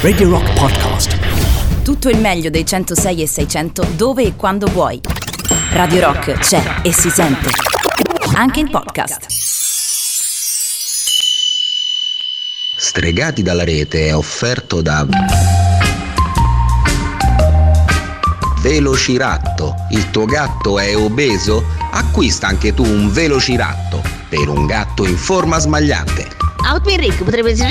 Radio Rock Podcast. Tutto il meglio dei 106 e 600 dove e quando vuoi. Radio Rock c'è e si sente. Anche in podcast. Stregati dalla rete è offerto da Velociratto. Il tuo gatto è obeso? Acquista anche tu un Velociratto per un gatto in forma smagliante. Outpin Rick potrebbe essere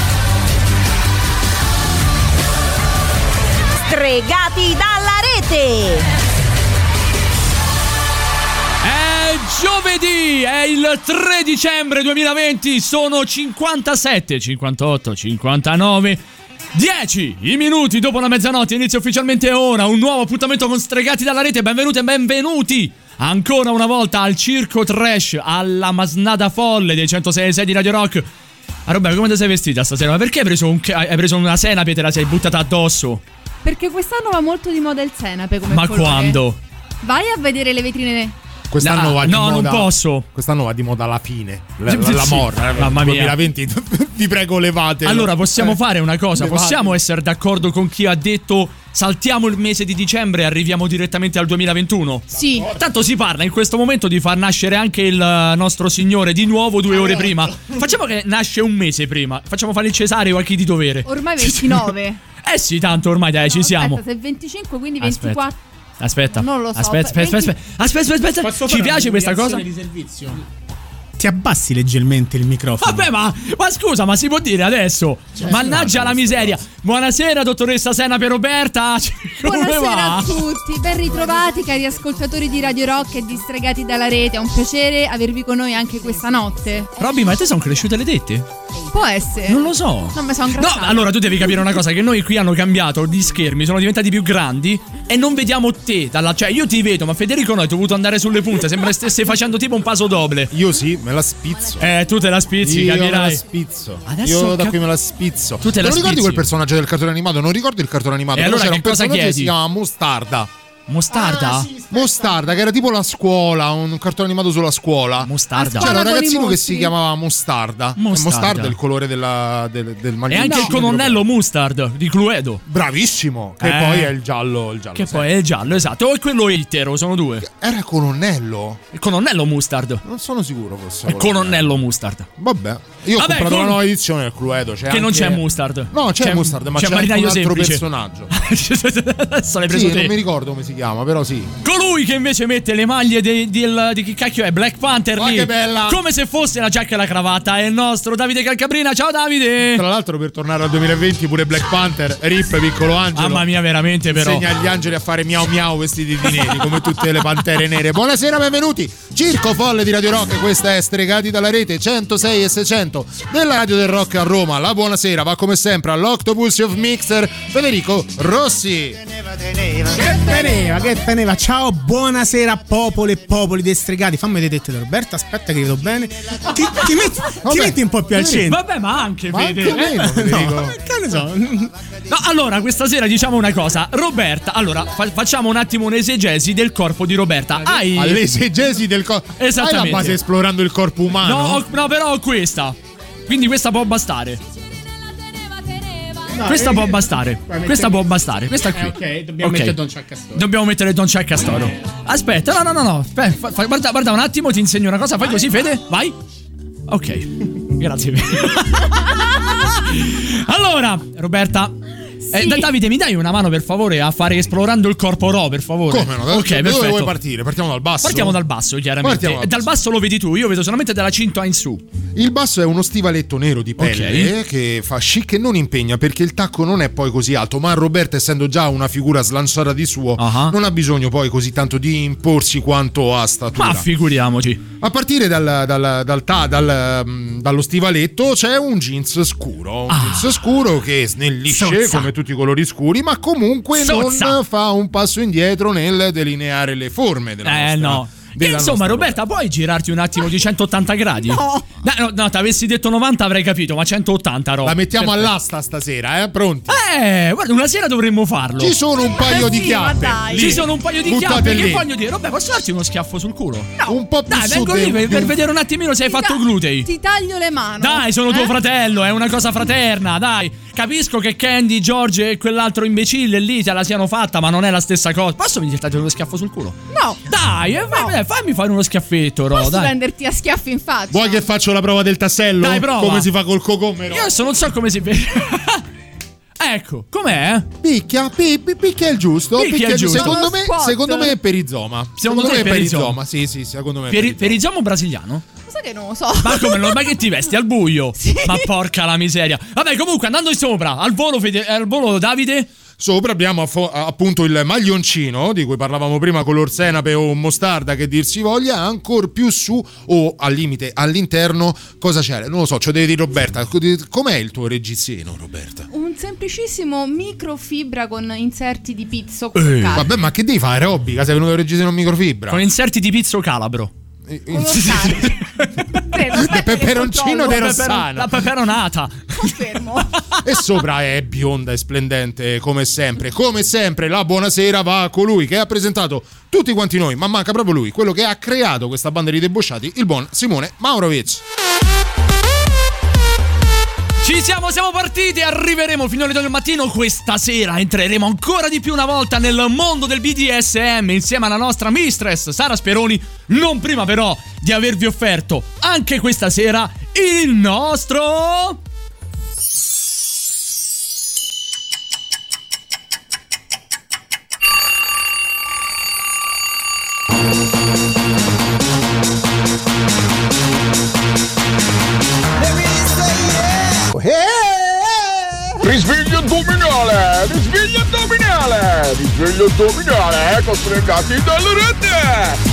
Stregati dalla rete! È giovedì, è il 3 dicembre 2020, sono 57, 58, 59, 10 i minuti dopo la mezzanotte, inizia ufficialmente ora un nuovo appuntamento con Stregati dalla rete, benvenuti e benvenuti ancora una volta al circo trash, alla masnada folle dei 106 di Radio Rock. Ah Roberto, come ti sei vestita stasera? Ma perché hai preso, un hai preso una senape e te la sei buttata addosso? Perché quest'anno va molto di moda il senape come Ma colore. quando? Vai a vedere le vetrine. Quest'anno No, va di no, non moda. posso. Quest'anno va di moda la fine. La, la, Sì, la morte. mamma mia. 2020. Vi prego, levate. Allora possiamo fare una cosa, levate. possiamo essere d'accordo con chi ha detto saltiamo il mese di dicembre e arriviamo direttamente al 2021? Sì. Tanto si parla in questo momento di far nascere anche il eh, nostro Signore di nuovo due ore prima. Facciamo che nasce un mese prima. Facciamo fare il cesareo a chi di dovere. Ormai 29. Eh sì, tanto ormai dai, ci siamo. Aspetta, se 25, quindi Aspetta. 24. Aspetta. Non lo so, Aspetta, aspetta, aspetta. Aspetta, aspetta, aspetta. Ci piace questa cosa? di servizio. Ti abbassi leggermente il microfono. Vabbè, ma, ma scusa, ma si può dire adesso? Mannaggia la miseria. Buonasera, dottoressa Senape Roberta. Come Buonasera va? a tutti, ben ritrovati cari ascoltatori di Radio Rock e distregati dalla rete. È un piacere avervi con noi anche questa notte. Robby, ma te sono cresciute le tette? Può essere. Non lo so. Non mi sono No, allora tu devi capire una cosa: che noi qui hanno cambiato gli schermi, sono diventati più grandi e non vediamo te. Dalla, cioè, io ti vedo, ma Federico no, hai dovuto andare sulle punte. Sembra stesse facendo tipo un paso doble. Io sì, me la spizzo. Eh, tu te la spizzi, Io me la capirai. spizzo. Adesso Io da cap- qui me la spizzo. Tu te la non ricordi spizzi? quel personaggio del cartone animato? Non ricordi il cartone animato? E Però allora c'era che un personaggio che chiedi? si chiama Mostarda. Mostarda? Mostarda, che era tipo la scuola, un cartone animato sulla scuola. Mostarda. C'era un ragazzino che si chiamava Mostarda. E Mostarda. Mostarda è il colore della, del, del E maglioncino. anche il colonnello Mustard di Cluedo. Bravissimo. Che Eh. poi è il giallo. Il giallo Che sì. poi è il giallo, esatto. O è quello intero, sono due. Era colonnello? Il colonnello Mustard. Non sono sicuro fosse. Il colonnello Mustard. Vabbè. Io ho Vabbè, comprato con- la nuova edizione del Cluedo. C'è Che non anche- c'è Mustard. No, c'è, Mustard, ma c'è, anche un altro semplice. personaggio. Adesso l'hai preso Sì, te. non mi ricordo come si chiama, però sì. Colui che invece mette le maglie di, del- di chi cacchio è Black Panther Ma lì. che bella! Come se fosse la giacca e la cravatta. È il nostro Davide Calcabrina. Ciao Davide! Tra l'altro, per tornare al 2020, pure Black Panther, Rip, piccolo angelo. Mamma mia, veramente però. Insegna agli angeli a fare miau miau vestiti di neri, come tutte le pantere nere. Buonasera, benvenuti. Circo Folle di Radio Rock, questa è Stregati dalla rete 106 e 600 della Radio del Rock a Roma. La buonasera va come sempre all'Octopus of Mixer Federico Rossi. Che teneva, teneva, che teneva. Ciao, buonasera popolo e popoli destregati. Fammi vedere te Roberto, aspetta che vedo bene. Ti, ti metti, ti metti un po' più al centro. Vabbè, ma anche Ma anche meno, eh. Federico. No, che ne so. No, allora, questa sera diciamo una cosa. Roberta, allora, fa- facciamo un attimo un'esegesi del corpo di Roberta. Hai. All'esegesi del corpo. Hai Esattamente. la base esplorando il corpo umano? No, no, però ho questa. Quindi questa può bastare. Questa può bastare. Questa può bastare. Questa qui. Eh, ok, dobbiamo Ok. mettere Don Ciaccastoro. Dobbiamo mettere Don Castoro. Aspetta, no, no, no, no. Aspetta, fa- fa- guarda, guarda un attimo, ti insegno una cosa. Fai così, Fede. Vai. Ok. Grazie. allora, Roberta. Eh, Da- Davide, mi dai una mano per favore a fare esplorando il corpo Ro, per favore? Come no? Da- Ok, da dove vuoi partire? Partiamo dal basso. Partiamo dal basso, chiaramente. Dal E dal basso lo vedi tu, io vedo solamente dalla cinta in su. Il basso è uno stivaletto nero di pelle Ok. che fa chic e non impegna perché il tacco non è poi così alto, ma Roberto essendo già una figura slanciata di suo Ah. non ha bisogno poi così tanto di imporsi quanto a statura. Ma figuriamoci. A partire dal- dal- dal ta- dal, mm, dallo stivaletto c'è un jeans scuro, un jeans scuro che snellisce Ah. Come tutti i colori scuri, ma comunque Sozza. non fa un passo indietro nel delineare le forme della Eh nostra- no. Che insomma, Roberta, puoi girarti un attimo di 180 gradi? No. No, no, ti avessi detto 90 avrei capito, ma 180 Ro. La mettiamo Perfetto. all'asta stasera, eh? Pronti? Eh, guarda, una sera dovremmo farlo. Ci sono un paio Eh di sì, chiappe. Ci sono un paio di Buttate chiappe che lì. voglio dire. Vabbè, posso darti uno schiaffo sul culo? Un po' più Dai, su vengo lì per, per vedere un attimino se hai Ti fatto ta- glutei. Ti taglio le mani. Dai, sono tuo Eh? fratello, è una cosa fraterna, dai. Capisco che Candy, George e quell'altro imbecille lì te la siano fatta, ma non è la stessa cosa. Posso venire dare uno schiaffo sul culo? No. Dai, eh, vai- eh, fammi fare uno schiaffetto, Ro, Posso dai. prenderti a schiaffi in faccia? Vuoi che faccio la prova del tassello? Dai, prova. Come si fa col cocomero? Io adesso non so come si vede. ecco, com'è? Picchia, pi- pi- picchia il giusto. Picchia il giusto. Secondo, me, secondo me è perizoma. Secondo te è perizoma? Sì, sì, secondo me è Per, perizoma. per il giammo brasiliano? Sai che non lo so. Ma come non? Ma che ti vesti al buio? Ma porca la miseria. Vabbè, comunque, andando sopra, al volo, Fede- al volo Davide. Sopra abbiamo affo- appunto il maglioncino di cui parlavamo prima, color senape o mostarda che dir si voglia, ancora più su o al limite all'interno cosa c'è? Non lo so, ce lo devi dire Roberta. Com'è il tuo reggiseno, Roberta? Un semplicissimo microfibra con inserti di pizzo Eh. Vabbè, ma che devi fare aerobica? Sei venuto a reggiseno in microfibra? Con inserti di pizzo calabro. Collocati. Prego, aspetta che peperoncino de peper- La peperonata. Confermo. E sopra è bionda e splendente come sempre. Come sempre la buonasera va a colui che ha presentato tutti quanti noi, ma manca proprio lui, quello che ha creato questa banda di debosciati, il buon Simone Maurovic. Ci siamo, siamo partiti, arriveremo fino alle 2 del mattino. Questa sera entreremo ancora di più una volta nel mondo del BDSM insieme alla nostra mistress Sara Speroni. Non prima però di avervi offerto anche questa sera il nostro... addominale! Risveglio addominale! Risveglio addominale! Costringati dalle rete!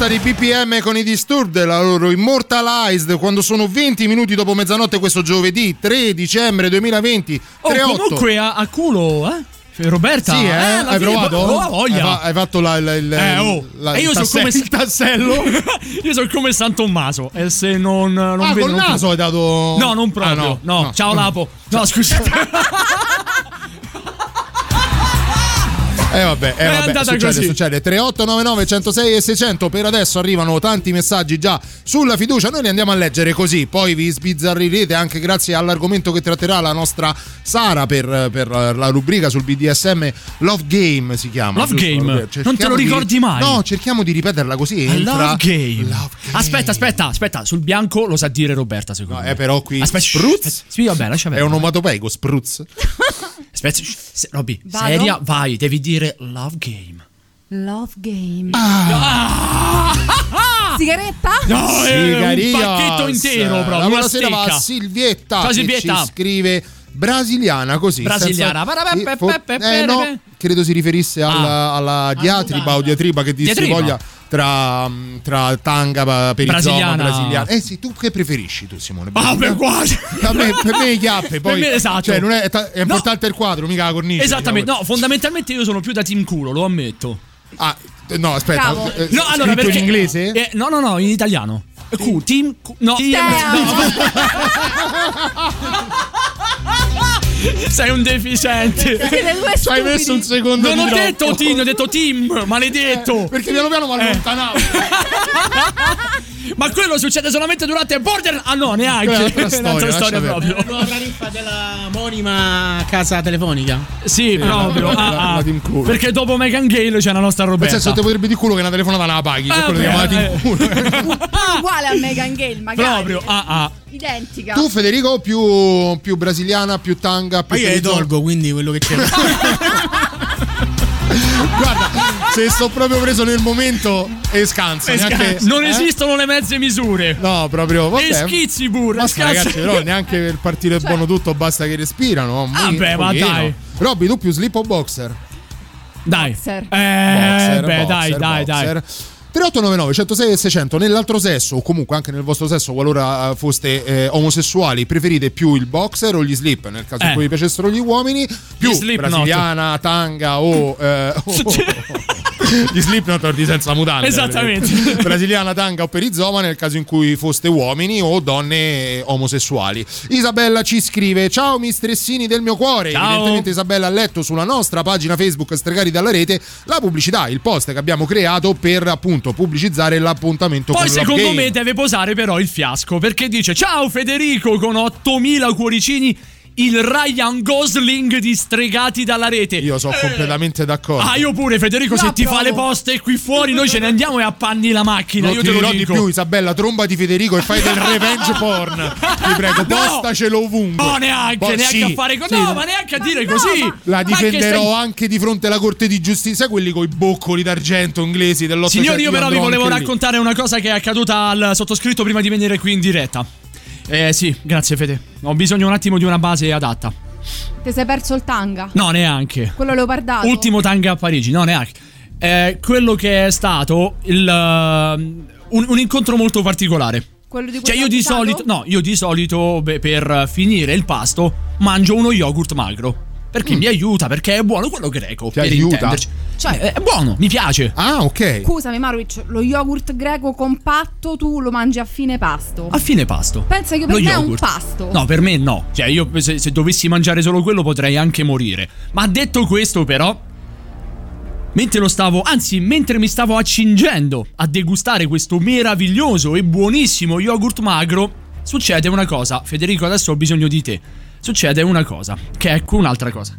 Giusta di BPM con i Disturbed, la loro Immortalized, quando sono 20 minuti dopo mezzanotte questo giovedì 3 dicembre 2020. Oh, 3-8. comunque a, a culo, eh? Roberta, Sì, eh? la Hai provato? Oh, ha voglia. Hai, fa- hai fatto la, la- il, Eh, oh. la- io il sono tasse- come il tassello? io sono come San Tommaso. E se non. non Ah, vedo, col non- naso hai dato. No, non proprio. Ah, no, no, no. ciao Lapo. No, scusate. Eh vabbè, eh, È vabbè andata succede, così. succede. 3899 106 e 600 per adesso arrivano tanti messaggi già sulla fiducia, noi li andiamo a leggere così, poi vi sbizzarrirete anche grazie all'argomento che tratterà la nostra Sara per, per la rubrica sul BDSM Love Game si chiama. Love giusto? Game? Cerchiamo Non te lo di- ricordi mai? No, cerchiamo di ripeterla così. A entra- Love game. Aspetta, aspetta, aspetta. Sul bianco lo sa dire Roberta, secondo No, me. eh, però qui Aspetta, spruzz. Sì, vabbè, lascia È un onomatopeico, spruzz. Aspetta, Robby, seria, vai, devi dire love game. Love game. Ah! Sigaretta? No, è un pacchetto intero proprio, La buonasera va a Silvietta Ciao, che Silvietta. ci scrive brasiliana così Brasiliana. senza- eh, no, credo si riferisse alla, alla diatriba o diatriba che si Diatriba. voglia tra, tra tanga pa- perizoma Brasiliana. brasiliana eh sì tu che preferisci tu Simone Ah, per quasi. A me- per me le chiappe poi Per me, esatto. cioè, non è, è importante il quadro mica la cornice Esattamente, diciamo. no, fondamentalmente io sono più da team culo, lo ammetto. Ah, no, aspetta. Eh, No, allora scritto perché in inglese? Eh, no, no, no, in italiano. Q, team Q, no, team, no. Sei un deficiente. Ci hai messo un secondo Non di ho troppo. detto team, ho detto team, maledetto. Perché piano piano mi allontanavo. Ma quello succede solamente durante Border. Ah no, neanche. Un'altra È un'altra storia, storia proprio. La tariffa della monima casa telefonica. Sì, proprio. la- ah, la- ah. la team culo. Perché dopo Megan Gale c'è la nostra Nel Roberta. senso, ti potrebbe di culo che una telefonata non la paghi. Ah, quello beh, che eh. in culo. Uguale a Megan Gale, magari. Proprio. Ah, ah. Identica. tu, Federico, più, più brasiliana, più tanga, più Ma io le tolgo, quindi quello che c'è. Guarda, se sto proprio preso nel momento e scanso. neanche- non eh? esistono le mezze misure. No, proprio. Vabbè. E schizzi pure. Basta, ragazzi, però neanche per partire buono tutto basta che respirano. un Ah, beh, ma dai. Robby, tu più slip o boxer? Dai. Boxer. Eh, Boxer, beh, boxer, dai, dai, dai. Boxer. 3899 106 e 600 nell'altro sesso o comunque anche nel vostro sesso qualora eh, foste eh, omosessuali preferite più il boxer o gli slip nel caso in Eh. cui vi piacessero gli uomini più Gli brasiliana tanga o, eh, o- Gli Slipknot di senza mutande. Esattamente. Brasiliana tanga o perizoma nel caso in cui foste uomini o donne omosessuali. Isabella ci scrive: Ciao mistressini del mio cuore. Ciao. Evidentemente Isabella ha letto sulla nostra pagina Facebook Stregati dalla rete la pubblicità, il post che abbiamo creato per appunto pubblicizzare l'appuntamento Poi con secondo Game. me deve posare però il fiasco perché dice ciao Federico con 8000 cuoricini il Ryan Gosling di Stregati dalla rete. Io sono completamente d'accordo. Ah, io pure, Federico, se No, ti fa le poste qui fuori, noi ce ne andiamo e appanni la macchina. Non io ti te lo dirò dico. di più, Isabella, trombati Federico e fai del revenge porn. Ti prego, No! postacelo ovunque. No, neanche, Boh, neanche sì, a fare così. sì. No, ma neanche a dire così. La Ma che difenderò stai- anche di fronte alla Corte di Giustizia, sai quelli con i boccoli d'argento inglesi dell'Ottocento? Signori, io però vi volevo anche lì. raccontare una cosa che è accaduta al sottoscritto prima di venire qui in diretta. Eh sì, grazie Fede. Ho bisogno un attimo di una base adatta. Ti sei perso il tanga? No, neanche. Quello leopardato? Ultimo tanga a Parigi, no, neanche. Eh, quello che è stato il, uh, un, un incontro molto particolare. Quello di cui Cioè, io di solito, no, io di solito beh, per finire il pasto mangio uno yogurt magro. Perché mi aiuta, perché è buono, quello greco. Ti per aiuta? intenderci. Cioè- è buono, mi piace. Ah, ok. Scusami Marovic, lo yogurt greco compatto tu lo mangi a fine pasto? A fine pasto. Pensa che per Lo me è un yogurt. pasto. No, per me no. Cioè, io se, se dovessi mangiare solo quello potrei anche morire. Ma detto questo, però. Mentre lo stavo, anzi, mentre mi stavo accingendo a degustare questo meraviglioso e buonissimo yogurt magro, succede una cosa. Federico, adesso ho bisogno di te. Succede una cosa, che è ecco un'altra cosa.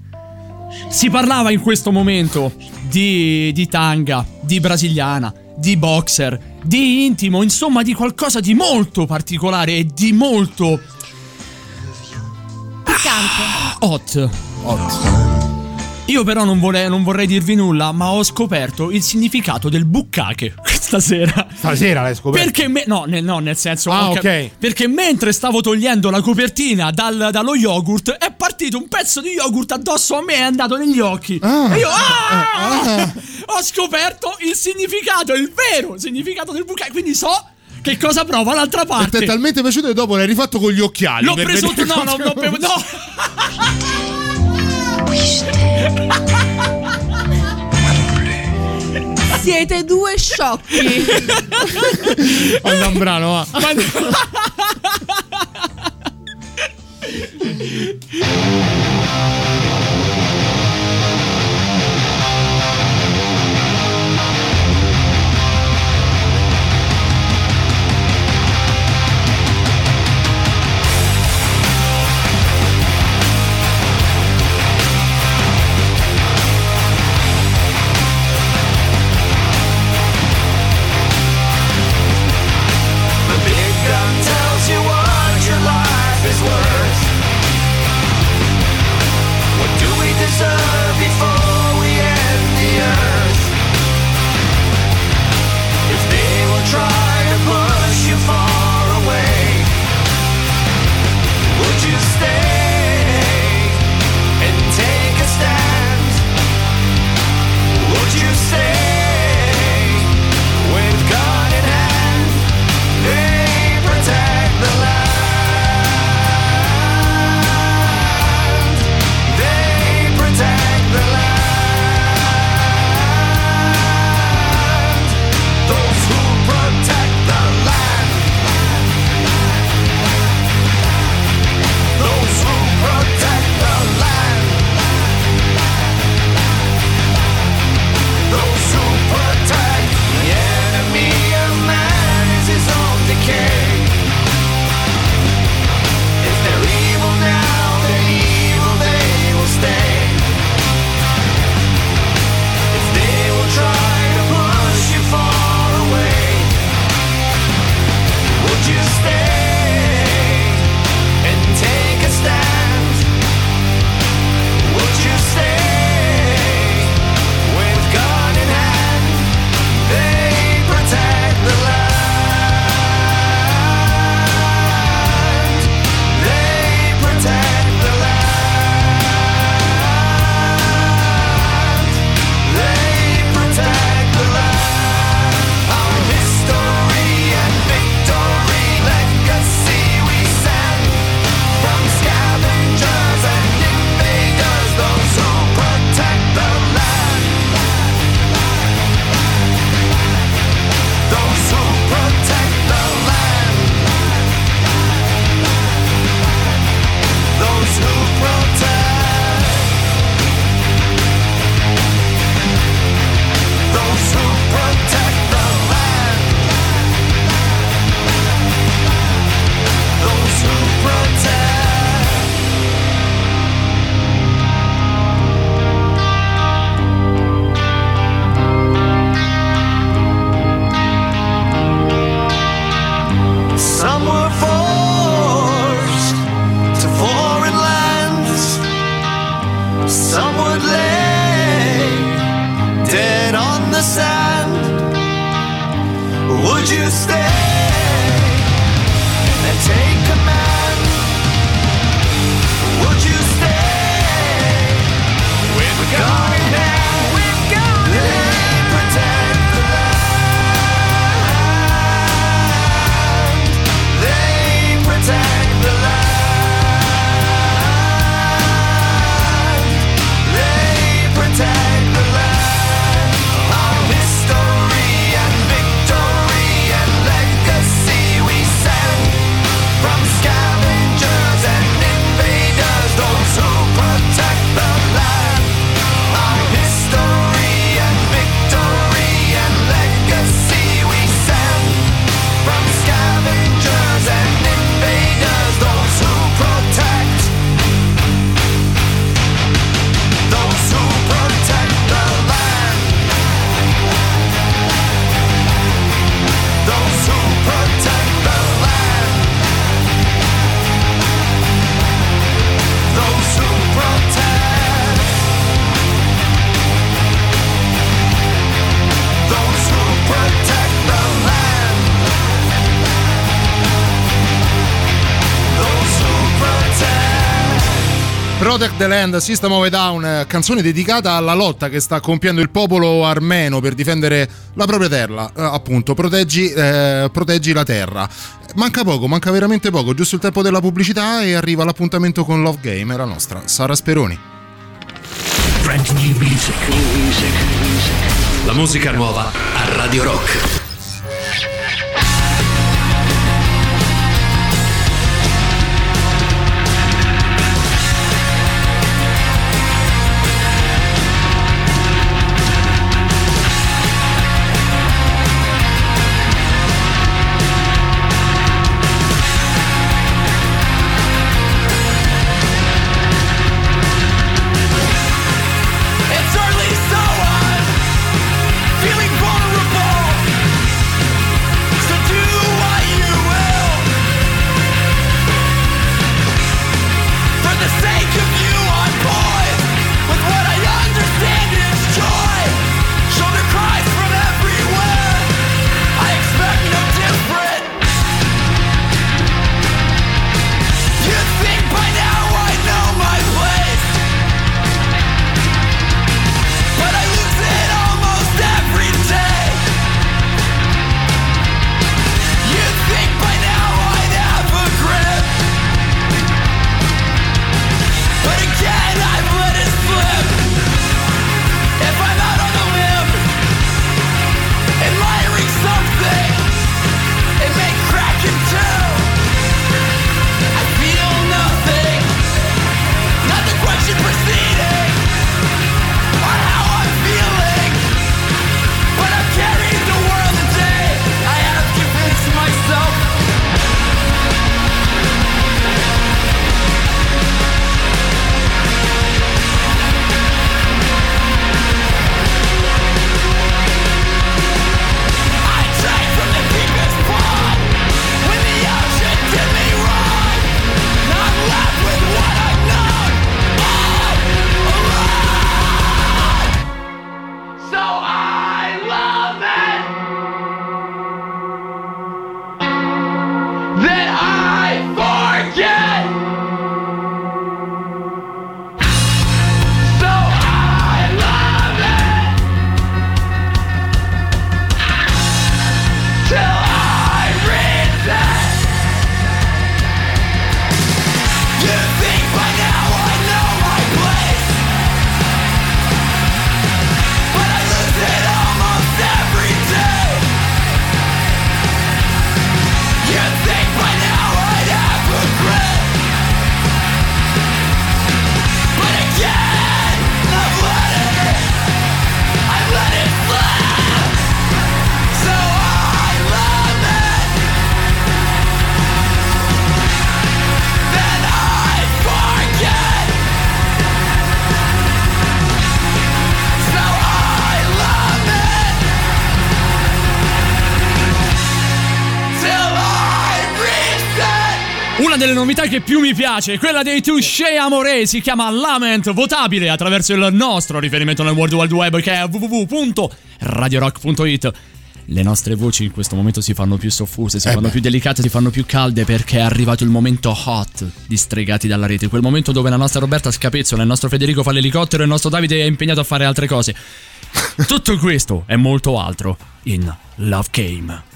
Si parlava in questo momento di, di tanga, di brasiliana, di boxer, di intimo, insomma di qualcosa di molto particolare e di molto Piccante. hot. Io però non vorrei, non vorrei dirvi nulla, ma ho scoperto il significato del bukkake questa sera. Stasera l'hai scoperto. Perché me- no, nel, no, nel senso Ah, ho cap- ok. Perché mentre stavo togliendo la copertina dal- dallo yogurt è partito un pezzo di yogurt addosso a me e è andato negli occhi. Ah. E io ah! ho scoperto il significato, il vero significato del bukkake, quindi so che cosa prova l'altra E ti è parte. talmente piaciuto che dopo l'hai rifatto con gli occhiali. L'ho preso vedere no, no, no. Siete due sciocchi. Manda un brano, va. The the Land, System of a Down, canzone dedicata alla lotta che sta compiendo il popolo armeno per difendere la propria terra, eh, appunto, proteggi, eh, proteggi la terra. Manca poco, manca veramente poco, giusto il tempo della pubblicità e arriva l'appuntamento con Love Game, la nostra Sara Speroni. Brand new music. La musica nuova a Radio Rock. novità che più mi piace, quella dei Touché Amore, si chiama Lament, votabile attraverso il nostro riferimento nel World Wide Web che è www.radiorock.it. Le nostre voci in questo momento si fanno più soffuse, si eh fanno beh. più delicate, si fanno più calde perché è arrivato il momento hot di Stregati dalla rete, quel momento dove la nostra Roberta scapezzola, il nostro Federico fa l'elicottero e il nostro Davide è impegnato a fare altre cose. Tutto questo e molto altro in Love Game.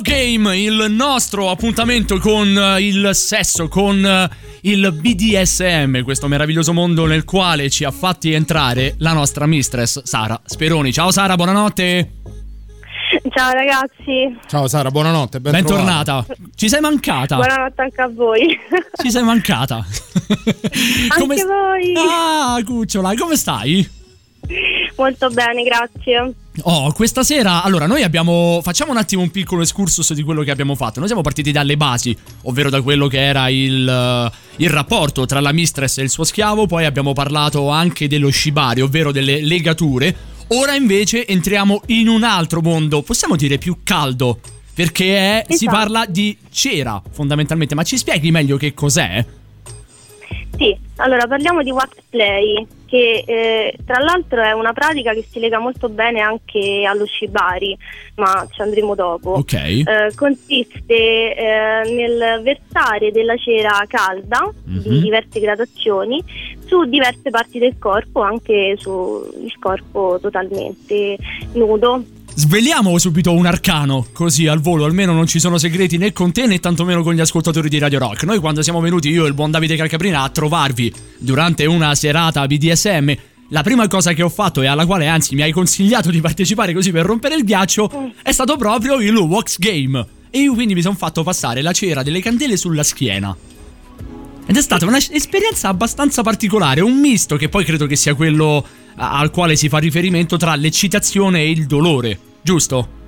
Love Game, il nostro appuntamento con eh, il sesso, con eh, il BDSM, questo meraviglioso mondo nel quale ci ha fatti entrare la nostra mistress Sara Speroni. Ciao Sara, buonanotte. Ciao ragazzi, Ciao Sara, buonanotte, ben Bentornata. Ci sei mancata. buonanotte anche a voi. Ci sei mancata. Anche st- voi. Ah, cucciola, come stai? Molto bene, grazie. Oh, questa sera, allora, noi abbiamo. Facciamo un attimo un piccolo excursus di quello che abbiamo fatto. Noi siamo partiti dalle basi, ovvero da quello che era il, eh, il rapporto tra la mistress e il suo schiavo. Poi abbiamo parlato anche dello shibari, ovvero delle legature. Ora invece entriamo in un altro mondo, possiamo dire più caldo. Perché è- si Esatto. parla di cera, fondamentalmente. Ma ci spieghi meglio che cos'è? Sì, allora parliamo di wax play, che eh, tra l'altro è una pratica che si lega molto bene anche allo shibari, ma ci andremo dopo. Ok. Eh, consiste eh, nel versare della cera calda Mhm. di diverse gradazioni su diverse parti del corpo, anche sul corpo totalmente nudo. Sveliamo subito un arcano, così al volo, almeno non ci sono segreti né con te né tantomeno con gli ascoltatori di Radio Rock. Noi quando siamo venuti io e il buon Davide Calcaprina a trovarvi durante una serata BDSM, la prima cosa che ho fatto e alla quale anzi mi hai consigliato di partecipare così per rompere il ghiaccio è stato proprio il Wax Game. E io quindi mi sono fatto passare la cera delle candele sulla schiena. Ed è stata un'esperienza abbastanza particolare, un misto che poi credo che sia quello al quale si fa riferimento tra l'eccitazione e il dolore, giusto?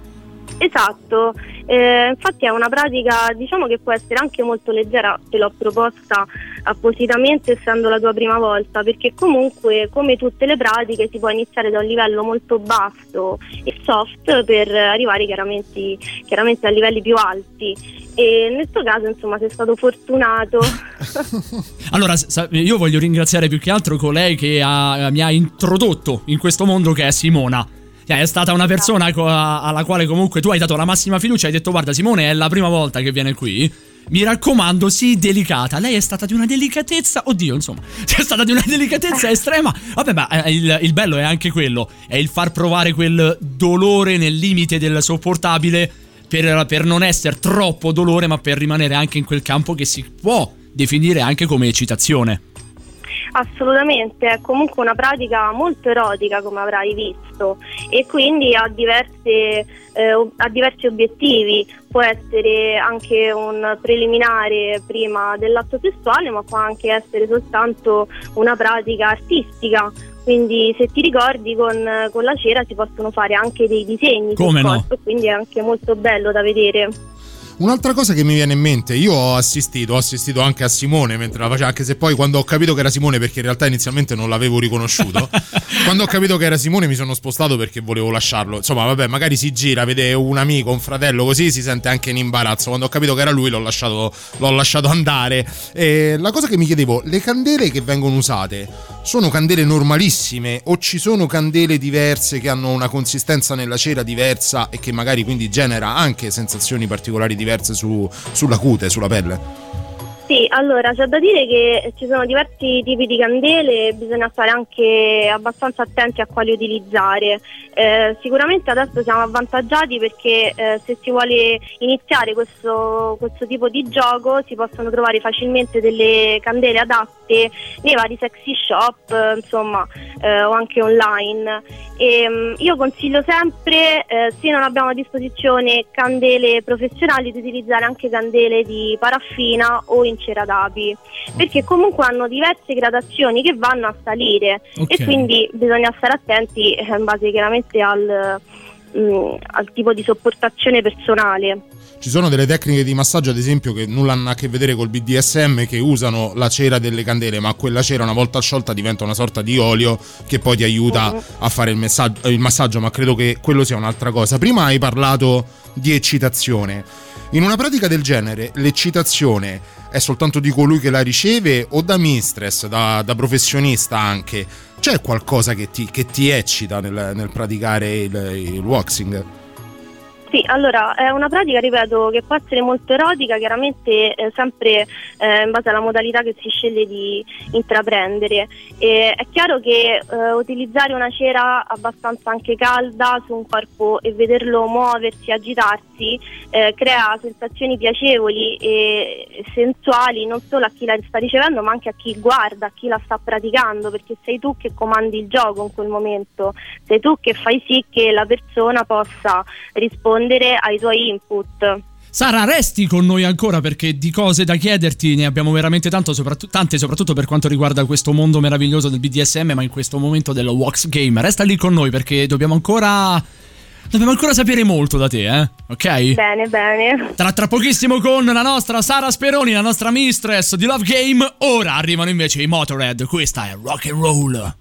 Esatto, eh, infatti è una pratica diciamo che può essere anche molto leggera, te l'ho proposta appositamente essendo la tua prima volta, perché comunque come tutte le pratiche si può iniziare da un livello molto basso e soft per arrivare chiaramente, chiaramente a livelli più alti. E nel tuo caso insomma sei stato fortunato. Allora, io voglio ringraziare più che altro colei che ha- mi ha introdotto in questo mondo che è Simona. Cioè, È stata una persona alla quale comunque tu hai dato la massima fiducia. Hai detto: Guarda, Simone è la prima volta che viene qui. Mi raccomando, sii delicata. Lei è stata di una delicatezza. Oddio, insomma, è stata di una delicatezza estrema. Vabbè, ma eh, il, il bello è anche quello: è il far provare quel dolore nel limite del sopportabile. Per, per non essere troppo dolore, ma per rimanere anche in quel campo che si può definire anche come eccitazione. Assolutamente, è comunque una pratica molto erotica come avrai visto e quindi ha, diverse, eh, ha diversi obiettivi, può essere anche un preliminare prima dell'atto sessuale ma può anche essere soltanto una pratica artistica. Quindi se ti ricordi con, con la cera si possono fare anche dei disegni Come no? corpo, quindi è anche molto bello da vedere. Un'altra cosa che mi viene in mente, io ho assistito, ho assistito anche a Simone mentre la faceva, anche se poi quando ho capito che era Simone, perché in realtà inizialmente non l'avevo riconosciuto, quando ho capito che era Simone mi sono spostato perché volevo lasciarlo. Insomma, vabbè, magari si gira, vede un amico, un fratello, così si sente anche in imbarazzo. Quando ho capito che era lui l'ho lasciato, l'ho lasciato andare. E la cosa che mi chiedevo, le candele che vengono usate sono candele normalissime o ci sono candele diverse che hanno una consistenza nella cera diversa e che magari quindi genera anche sensazioni particolari diverse su- sulla cute, sulla pelle? Sì, allora c'è da dire che ci sono diversi tipi di candele e bisogna stare anche abbastanza attenti a quali utilizzare. Eh, sicuramente adesso siamo avvantaggiati perché eh, se si vuole iniziare questo, questo tipo di gioco si possono trovare facilmente delle candele adatte nei vari sexy shop, insomma, eh, o anche online. E, mm, io consiglio sempre, eh, se non abbiamo a disposizione candele professionali, di utilizzare anche candele di paraffina o in cera d'api, perché comunque hanno diverse gradazioni che vanno a salire Ok. e quindi bisogna stare attenti eh, in base chiaramente al, mh, al tipo di sopportazione personale. Ci sono delle tecniche di massaggio, ad esempio, che nulla hanno a che vedere col BDSM, che usano la cera delle candele, ma quella cera una volta sciolta diventa una sorta di olio che poi ti aiuta a fare il, messaggio- il massaggio, ma credo che quello sia un'altra cosa. Prima hai parlato di eccitazione. In una pratica del genere, l'eccitazione è soltanto di colui che la riceve o da mistress, da, da professionista anche? C'è qualcosa che ti, che ti eccita nel, nel praticare il, il waxing? Sì, allora è una pratica, ripeto, che può essere molto erotica, chiaramente eh, sempre eh, in base alla modalità che si sceglie di intraprendere. E è chiaro che eh, utilizzare una cera abbastanza anche calda su un corpo e vederlo muoversi, agitarsi, eh, crea sensazioni piacevoli e sensuali non solo a chi la sta ricevendo ma anche a chi guarda, a chi la sta praticando, perché sei tu che comandi il gioco in quel momento, sei tu che fai sì che la persona possa rispondere ai tuoi input. Sara, resti con noi ancora perché di cose da chiederti ne abbiamo veramente tanto, soprattutto, tante, soprattutto per quanto riguarda questo mondo meraviglioso del BDSM, ma in questo momento dello Wax Game. Resta lì con noi perché dobbiamo ancora. Dobbiamo ancora sapere molto da te, eh? Ok? Bene, bene. Tra, tra pochissimo con la nostra Sara Speroni, la nostra mistress di Love Game. Ora arrivano invece i Motorhead. Questa è Rock and Roll.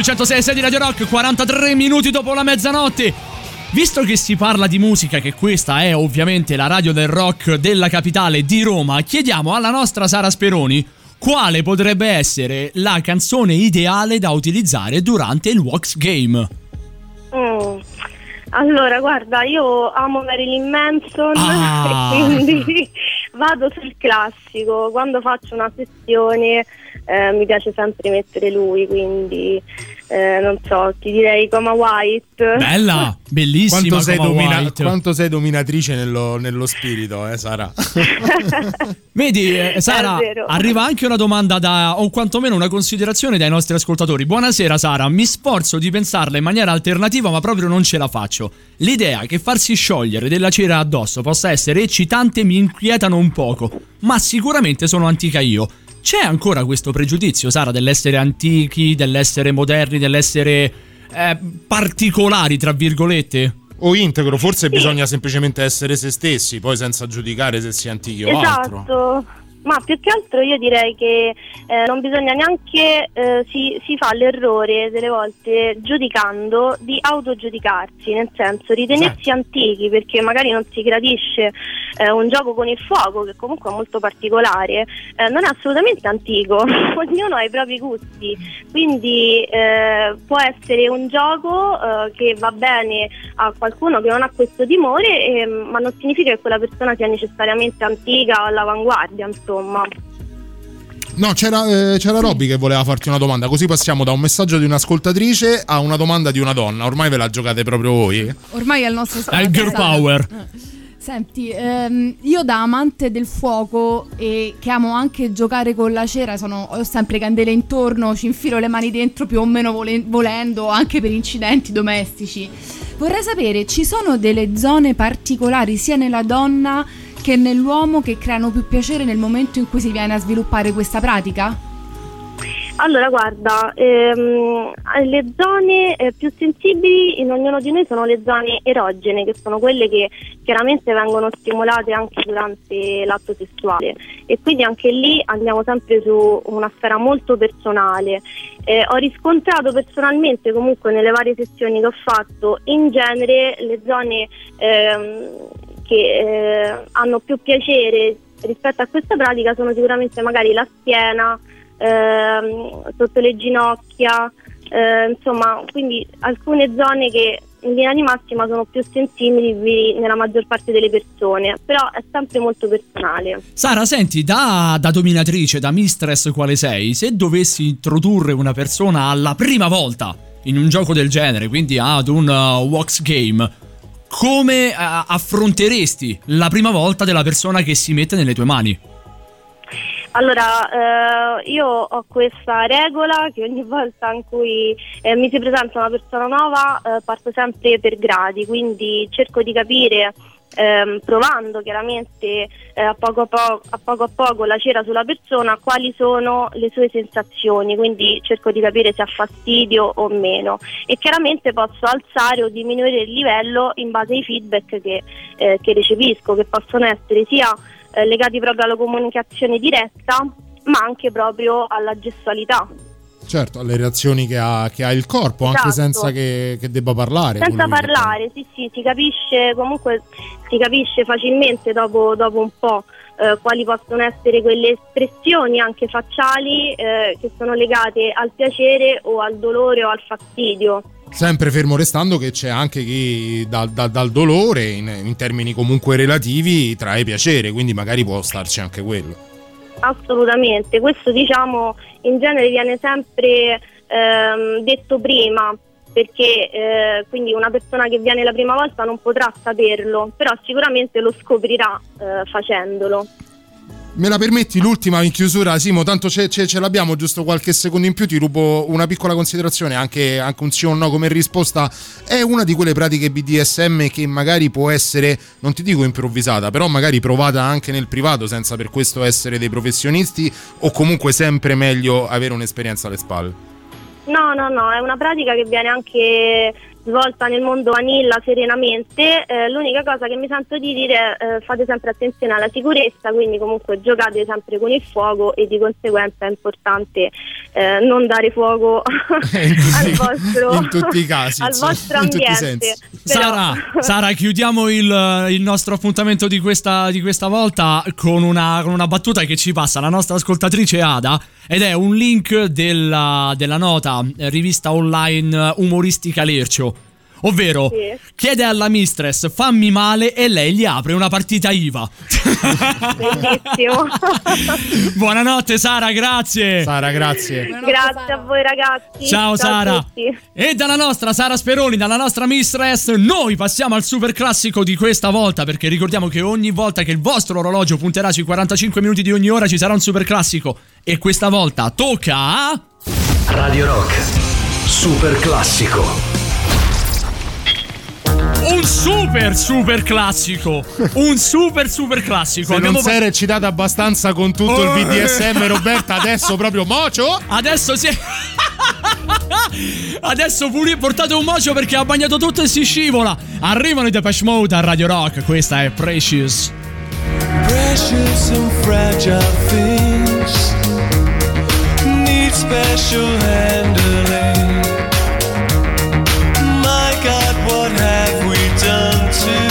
Sui 106 di Radio Rock, 43 minuti dopo la mezzanotte. Visto che si parla di musica, che questa è ovviamente la radio del rock della capitale di Roma, chiediamo alla nostra Sara Speroni quale potrebbe essere la canzone ideale da utilizzare durante il Wax Game. Mm. Allora, guarda, io amo Marilyn Manson Ah. quindi vado sul classico. Quando faccio una sessione eh, mi piace sempre mettere lui, quindi eh, non so, ti direi Coma White. Bella, bellissima. Quanto sei, domina- White. quanto sei dominatrice nello, nello spirito, eh, Sara? Vedi, eh, Sara, arriva anche una domanda da, o quantomeno una considerazione dai nostri ascoltatori. Buonasera Sara, mi sforzo di pensarla in maniera alternativa ma proprio non ce la faccio. L'idea che farsi sciogliere della cera addosso possa essere eccitante mi inquietano un poco, ma sicuramente sono antica io. C'è ancora questo pregiudizio, Sara, dell'essere antichi, dell'essere moderni, dell'essere eh, particolari, tra virgolette? O integro, forse bisogna semplicemente essere se stessi, poi senza giudicare se si è antichi o altro. Esatto. Ma più che altro io direi che eh, non bisogna neanche, eh, si, si fa l'errore delle volte giudicando di autogiudicarsi, nel senso ritenersi antichi perché magari non si gradisce eh, un gioco con il fuoco che comunque è molto particolare, eh, non è assolutamente antico, ognuno ha i propri gusti, quindi eh, può essere un gioco eh, che va bene a qualcuno che non ha questo timore, eh, ma non significa che quella persona sia necessariamente antica o all'avanguardia, insomma. No, c'era, eh, c'era Robby che voleva farti una domanda, così passiamo da un messaggio di un'ascoltatrice a una domanda di una donna. Ormai ve la giocate proprio voi? Ormai è il nostro È il girl power. Senti, ehm, io da amante del fuoco e che amo anche giocare con la cera, sono, ho sempre candele intorno, ci infilo le mani dentro più o meno vole- volendo, anche per incidenti domestici. Vorrei sapere, ci sono delle zone particolari sia nella donna che nell'uomo che creano più piacere nel momento in cui si viene a sviluppare questa pratica? Allora, guarda, ehm, le zone eh, più sensibili in ognuno di noi sono le zone erogene, che sono quelle che chiaramente vengono stimolate anche durante l'atto sessuale e quindi anche lì andiamo sempre su una sfera molto personale. Eh, ho riscontrato personalmente comunque nelle varie sessioni che ho fatto in genere le zone ehm, che eh, hanno più piacere rispetto a questa pratica sono sicuramente magari la schiena, ehm, sotto le ginocchia, eh, insomma, quindi alcune zone che in linea di massima sono più sensibili nella maggior parte delle persone, però è sempre molto personale. Sara, senti, da, da dominatrice, da mistress quale sei, se dovessi introdurre una persona alla prima volta in un gioco del genere, quindi ad un uh, wax game, come uh, affronteresti la prima volta della persona che si mette nelle tue mani? Allora, eh, io ho questa regola che ogni volta in cui eh, mi si presenta una persona nuova eh, parto sempre per gradi, quindi cerco di capire, ehm, provando chiaramente eh, a, poco a, po- a poco a poco la cera sulla persona, quali sono le sue sensazioni, quindi cerco di capire se ha fastidio o meno e chiaramente posso alzare o diminuire il livello in base ai feedback che, eh, che recepisco, che possono essere sia eh, legati proprio alla comunicazione diretta, ma anche proprio alla gestualità. Certo, alle reazioni che ha, che ha il corpo, anche Esatto. senza che, che debba parlare. Senza parlare, sì, sì, si capisce comunque si capisce facilmente dopo, dopo un po' eh, quali possono essere quelle espressioni anche facciali eh, che sono legate al piacere o al dolore o al fastidio. Sempre fermo restando che c'è anche chi dal, dal- dal dolore, in, in termini comunque relativi, trae piacere, quindi magari può starci anche quello. Assolutamente, questo diciamo in genere viene sempre ehm, detto prima perché eh, quindi una persona che viene la prima volta non potrà saperlo, però sicuramente lo scoprirà eh, facendolo. Me la permetti l'ultima in chiusura, Simo? Tanto ce, ce- ce l'abbiamo, giusto qualche secondo in più. Ti rubo una piccola considerazione, anche, anche un sì o un no come risposta. È una di quelle pratiche BDSM che magari può essere, non ti dico improvvisata, però magari provata anche nel privato senza per questo essere dei professionisti, o comunque sempre meglio avere un'esperienza alle spalle. No, no, no, è una pratica che viene anche svolta nel mondo vanilla serenamente. Eh, l'unica cosa che mi sento di dire è eh, fate sempre attenzione alla sicurezza, quindi comunque giocate sempre con il fuoco e di conseguenza è importante eh, non dare fuoco al vostro, in tutti i casi, al vostro in tutti i ambiente. Sara, Sara, chiudiamo il, il nostro appuntamento di questa, di questa volta con una, con una battuta che ci passa la nostra ascoltatrice Ada ed è un link della, della nota eh, rivista online umoristica Lercio. Ovvero, Sì. chiede alla mistress fammi male e lei gli apre una partita IVA. Bellissimo. Buonanotte Sara, grazie. Sara, grazie. Grazie a voi ragazzi. Ciao, a Sara. E dalla nostra Sara Speroni, dalla nostra mistress, noi passiamo al super classico di questa volta perché ricordiamo che ogni volta che il vostro orologio punterà sui 45 minuti di ogni ora ci sarà un super classico e questa volta tocca a... Radio Rock. Super classico. Un super super classico! Un super super classico! Se Abbiamo non sei recitata abbastanza con tutto Oh. il BDSM, Roberta, adesso proprio mocio. Adesso si è. Adesso pure portate un mocio perché ha bagnato tutto e si scivola. Arrivano i Depeche Mode a Radio Rock. Questa è Precious. Precious and fragile things need special handling. To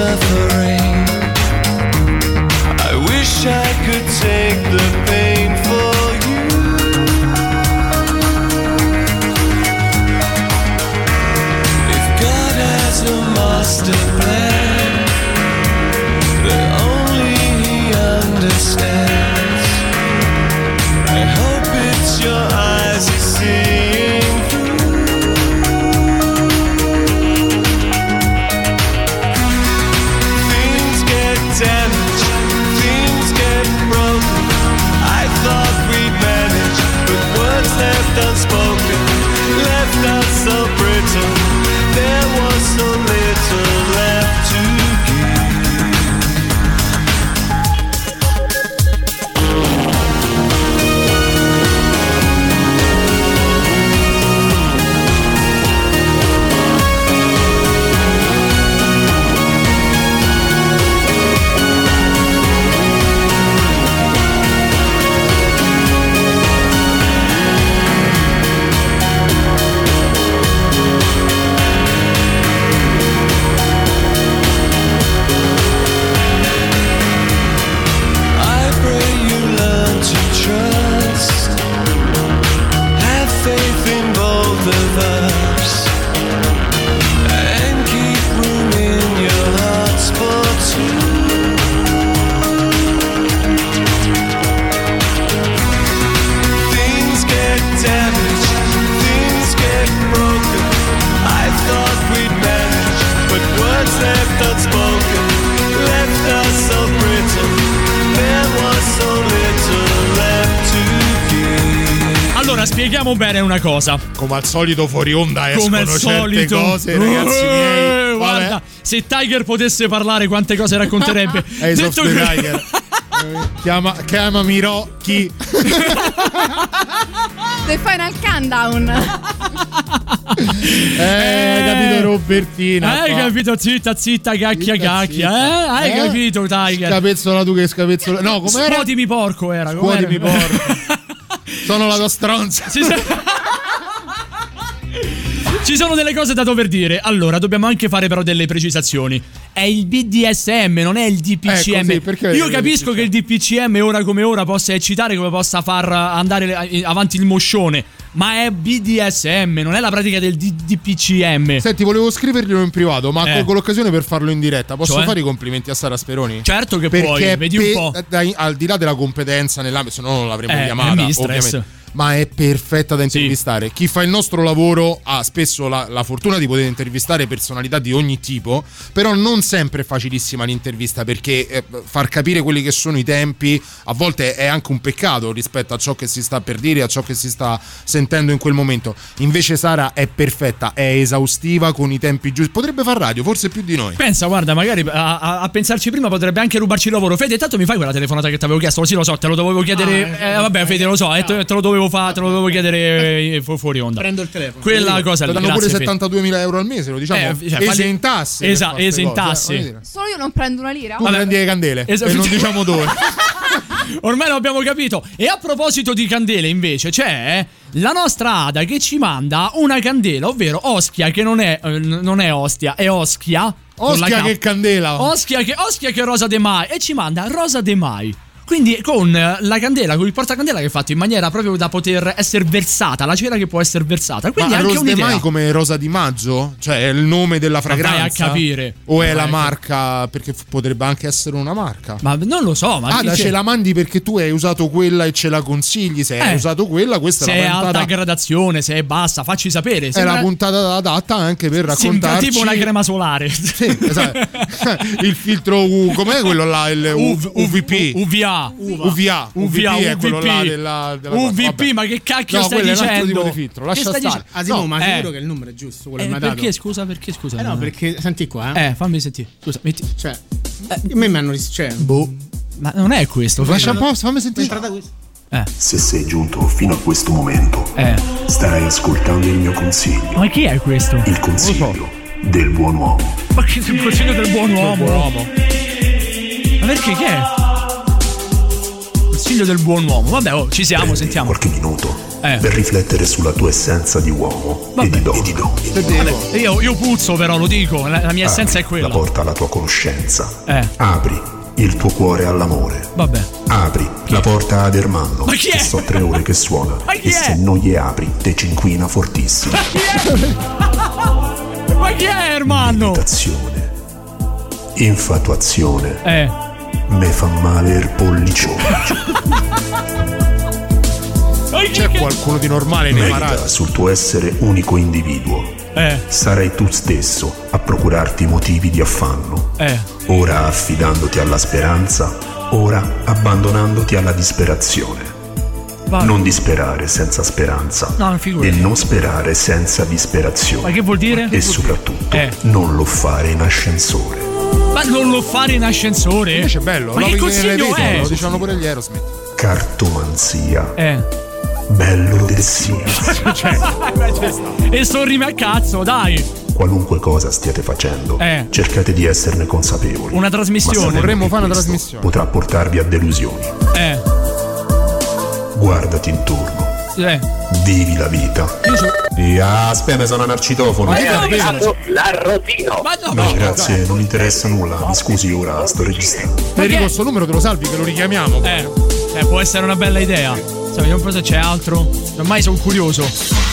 suffer cosa. Come al solito fuori onda escono Come al certe solito. cose, ragazzi Eh, miei. Guarda, Vabbè. se Tiger potesse parlare, quante cose racconterebbe. Ace of Detto the que- Tiger. Eh, Chiama, chiamami Rocky. The Final Countdown. Eh, capito Robertina. Hai qua. capito? Zitta, zitta, cacchia, Zitta, cacchia. zitta. Eh? Hai Eh? capito, Tiger? Scapezzola tu che scapezzola. No, com'era? Scuotimi porco era. com'era? Scuotimi porco. Sono la tua stronza. Sì, sì. Ci sono delle cose da dover dire. Allora, dobbiamo anche fare però delle precisazioni. È il BDSM, non è il DPCM. Ecco, sì, Io capisco che il DPCM ora come ora possa eccitare, come possa far andare eh, avanti il moscione. Ma è BDSM, non è la pratica del DPCM. Senti, volevo scriverglielo in privato, ma Eh. colgo l'occasione per farlo in diretta. Posso Cioè? fare i complimenti a Sara Speroni? Certo che Perché puoi, vedi un pe- po'. dai, al di là della competenza nell'ambito, se no non l'avremmo Eh, chiamata, ovviamente. Ma è perfetta da intervistare. Chi fa il nostro lavoro ha spesso la, la fortuna di poter intervistare personalità di ogni tipo, però non sempre è facilissima l'intervista perché eh, far capire quelli che sono i tempi a volte è anche un peccato rispetto a ciò che si sta per dire, a ciò che si sta sentendo in quel momento. Invece Sara è perfetta, è esaustiva con i tempi giusti. Potrebbe far radio, forse più di noi. Pensa, guarda, magari a, a- a pensarci prima potrebbe anche rubarci il lavoro. Fede, tanto mi fai quella telefonata che ti avevo chiesto? Sì, lo so, te lo dovevo chiedere. Ah, eh, vabbè, Fede, lo so, eh, te, te lo dovevo fare, te lo dovevo chiedere eh, fu- fuori onda. Prendo il telefono. Quella cosa lì. danno pure grazie, Fede. 72.000 euro al mese, lo diciamo. Eh, cioè, ese in tasse. Esatto, ese in tasse. eh. Solo io non prendo una lira? Tu prendi le candele Esatto. e non diciamo dove. Ormai lo abbiamo capito. E a proposito di candele, invece, c'è la nostra Ada che ci manda una candela, ovvero Oschia, che non è, eh, non è Ostia, è Oschia. Oschia che candela. Oschia che, Oschia che Rosa De Mai. E ci manda Rosa De Mai. Quindi con la candela, con il portacandela che è fatto in maniera proprio da poter essere versata, la cera che può essere versata. Quindi Ma anche Rose De un'idea. Mai come Rosa di Maggio? Cioè è il nome della vai a fragranza? capire. O è la marca? Perché potrebbe anche essere una marca. Ma non lo so, ma Ah, chi da c'è? ce la mandi perché tu hai usato quella e ce la consigli. Se hai Eh. usato quella, questa se è è la puntata, alta gradazione, se è bassa, facci sapere. è Sembra- la puntata adatta anche per sembra raccontarci tipo una crema solare. Sì, esatto. il filtro U, com'è quello là? Il UV- UVP. UVA. UVA. UVA, UVP è quello UVP. là della, della UVP, ma che cacchio No, stai è dicendo? tipo di filtro. Che Lascia stai stare. No, ma eh. sicuro che il numero è giusto, quello Eh, che perché scusa, perché scusa? Eh no, perché senti qua, eh. Eh, fammi sentire. Scusa, metti. Cioè, a me mi hanno ris- cioè, Boh. Ma non è questo. Lascia un fammi- po', fammi mi è sentire. entrata questa. Eh, Se sei giunto fino a questo momento, eh. starai ascoltando il mio consiglio, Ma chi è questo? il consiglio del buon uomo. Ma che il consiglio del buon uomo? Ma perché che è? Consiglio del buon uomo. Vabbè, oh, ci siamo, Prendi sentiamo. qualche minuto Eh. per riflettere sulla tua essenza di uomo e di donna. Vabbè, io, io puzzo però, lo dico, la, la mia essenza è Apri la quella. porta alla tua conoscenza. Eh, Apri il tuo cuore all'amore. vabbè. Apri la porta ad Ermanno. Ma chi è? che so tre ore che suona. Ma chi e è? se non gli apri, te cinquina fortissimo. Ma chi è Ermanno? Meditazione. Infatuazione. Eh. Me fa male il pollicione. C'è qualcuno di normale nei Medita marati? sul tuo essere unico individuo. Eh, Sarai tu stesso a procurarti motivi di affanno. eh. Ora affidandoti alla speranza, ora abbandonandoti alla disperazione. Va. Non disperare senza speranza No, e figurati. non sperare senza disperazione. Ma che vuol dire? E soprattutto Eh. non lo fare in ascensore. Ma non lo fare in ascensore? Invece è bello, Ma lo che consiglio è? Lo dicevano pure gli Aerosmith. Cartomanzia. Eh. Bello del sì. Cioè, e sorrimi a cazzo, dai. Qualunque cosa stiate facendo, Eh. cercate di esserne consapevoli. Una trasmissione. Vorremmo fare una trasmissione. Potrà portarvi a delusioni. Eh. Guardati intorno. Eh. Vivi la vita. Io so- E aspetta, sono un arcitofono. Ma no, L'arrotino. Ma no. No, grazie, non interessa nulla. Mi scusi, ora sto registrando. Federico, sto numero te lo salvi che lo richiamiamo. Eh, eh, può essere una bella idea. Sai, vediamo un po' se c'è altro. Ormai sono curioso.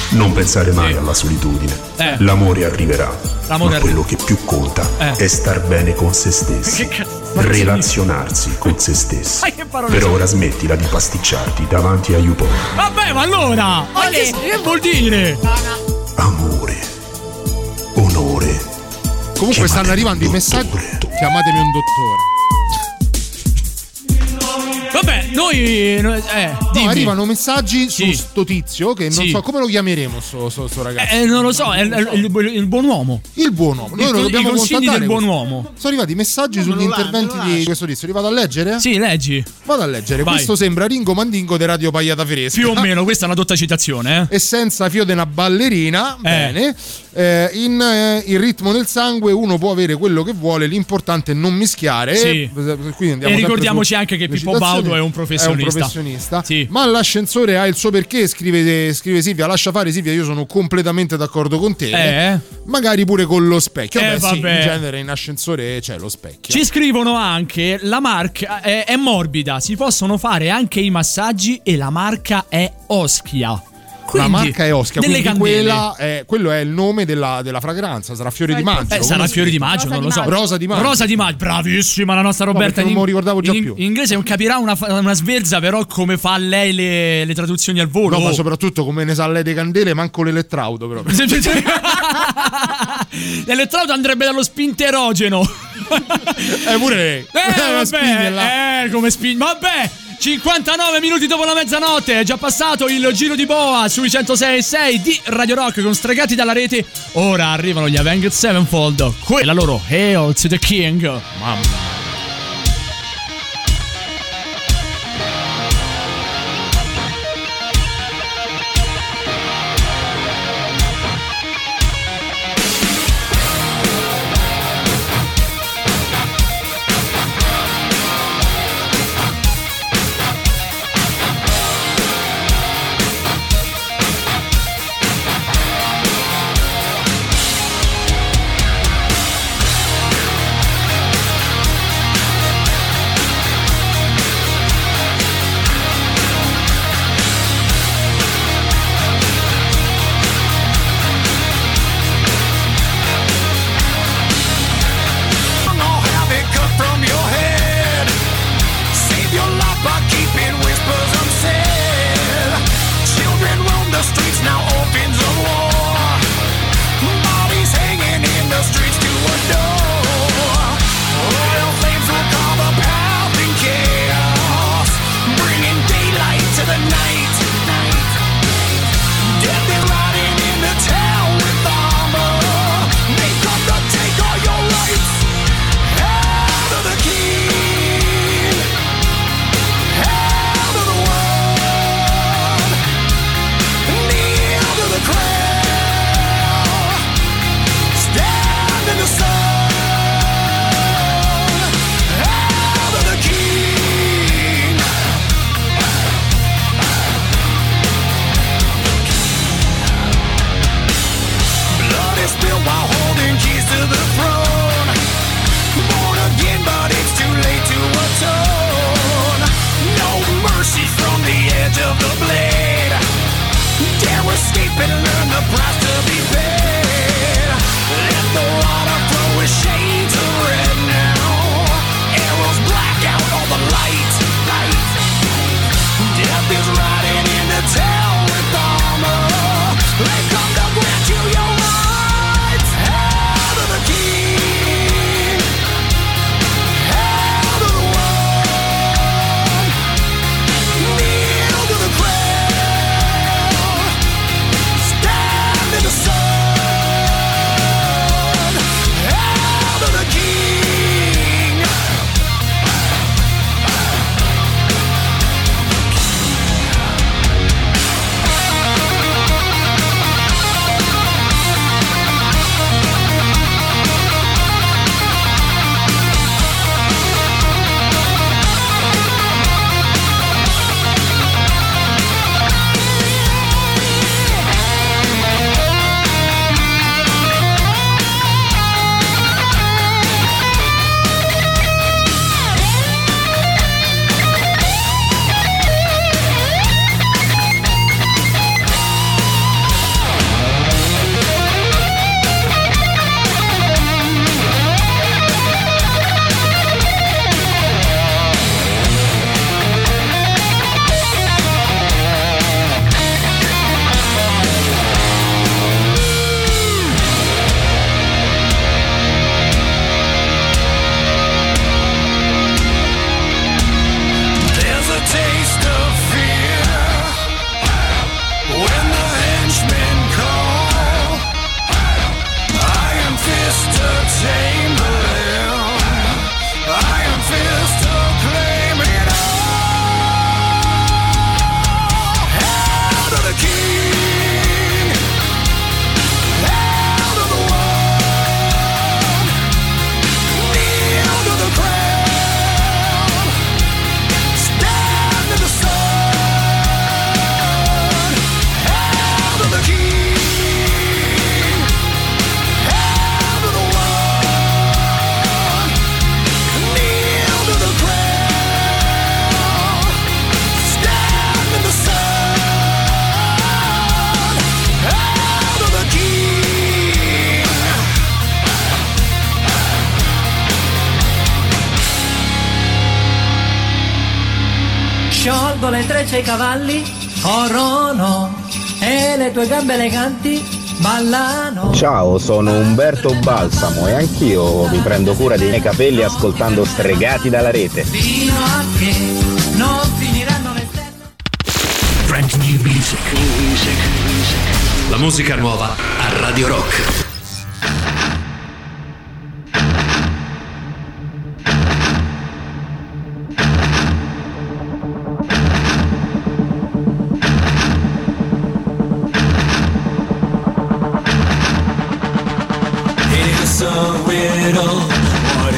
Non pensare mai alla solitudine. Eh. L'amore arriverà. L'amore ma quello che più conta Eh. è star bene con se stessi. Relazionarsi con se stessi. Ma che parole Per sono? ora smettila di pasticciarti davanti a YouPorn. Vabbè, ma allora! Ma che, che vuol dire? Amore. Onore. Comunque stanno arrivando i messaggi. Chiamatemi un dottore. Vabbè, noi. noi- Eh, No, dimmi. arrivano messaggi Sì. su sto tizio che non Sì. so come lo chiameremo sto, sto- sto ragazzo. Eh, non lo so, è, è- è il, il buon uomo. Il buon uomo. Noi Il- lo dobbiamo contattare del buon uomo. Sono arrivati messaggi sugli me lo la- interventi lo di questo tizio. Li vado a leggere? Sì, leggi. Vado a leggere. Vai. Questo sembra Ringo Mandingo di Radio Pagliata Fresca. Più o meno, questa è una dotta citazione, eh. E senza fio di una ballerina, bene. Eh, in eh, il ritmo del sangue uno può avere quello che vuole, l'importante è non mischiare. Sì. Eh, quindi andiamo E ricordiamoci su anche che Pippo citazioni. Letraudo è un professionista. È un professionista. Ma l'ascensore ha il suo perché, scrive, scrive Silvia. Lascia fare Silvia, io sono completamente d'accordo con te. Eh? Magari pure con lo specchio. Eh, Vabbè, sì, in genere in ascensore c'è lo specchio. Ci scrivono anche la marca è, è morbida, si possono fare anche i massaggi e la marca è Oschia. Quindi, la marca è Oscar, delle quella è, quello è il nome della, della fragranza, sarà fiore di maggio. Eh, sarà si fiori di maggio, non lo so. Rosa di maggio. Rosa di maggio, bravissima la nostra No, Roberta. perché non in- me lo ricordavo già in, più. In inglese non capirà una, una sverza, però come fa lei le, le traduzioni al volo. No, ma soprattutto come ne sa lei dei candele, manco l'elettraudo però. L'elettrodo andrebbe dallo spinterogeno. Eh, pure. Eh, vabbè, eh, come spin. Vabbè. 59 minuti dopo la mezzanotte è già passato il giro di boa sui 106.6 di Radio Rock con stregati dalla rete. Ora arrivano gli Avenged Sevenfold. Quella loro Hail to the King. Mamma. Ai cavalli, corrono e le tue gambe eleganti ballano. Ciao, sono Umberto Balsamo e anch'io mi prendo cura dei miei capelli ascoltando Stregati dalla rete. Fino a che non finiranno le Brand new music. La musica nuova a Radio Rock.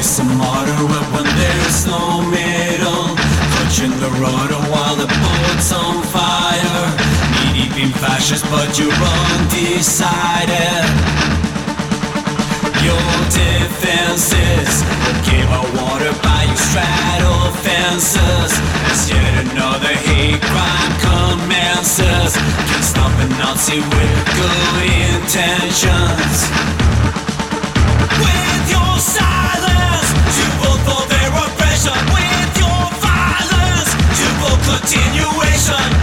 Is the matter with when there's no middle? Clutching the rudder while the boat's on fire. Knee deep in fascists, but you're undecided. Your defenses give out water by you straddle fences. As yet another hate crime commences. Can't stop a Nazi with good intentions. sun.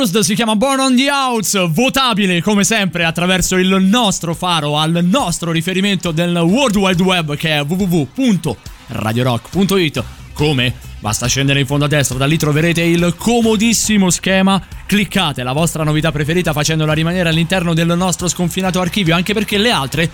Refused si chiama Born on the Outs, votabile come sempre attraverso il nostro faro al nostro riferimento del World Wide Web che è www.radiorock.it. Come? Basta scendere in fondo a destra, da lì troverete il comodissimo schema. Cliccate la vostra novità preferita facendola rimanere all'interno del nostro sconfinato archivio, anche perché le altre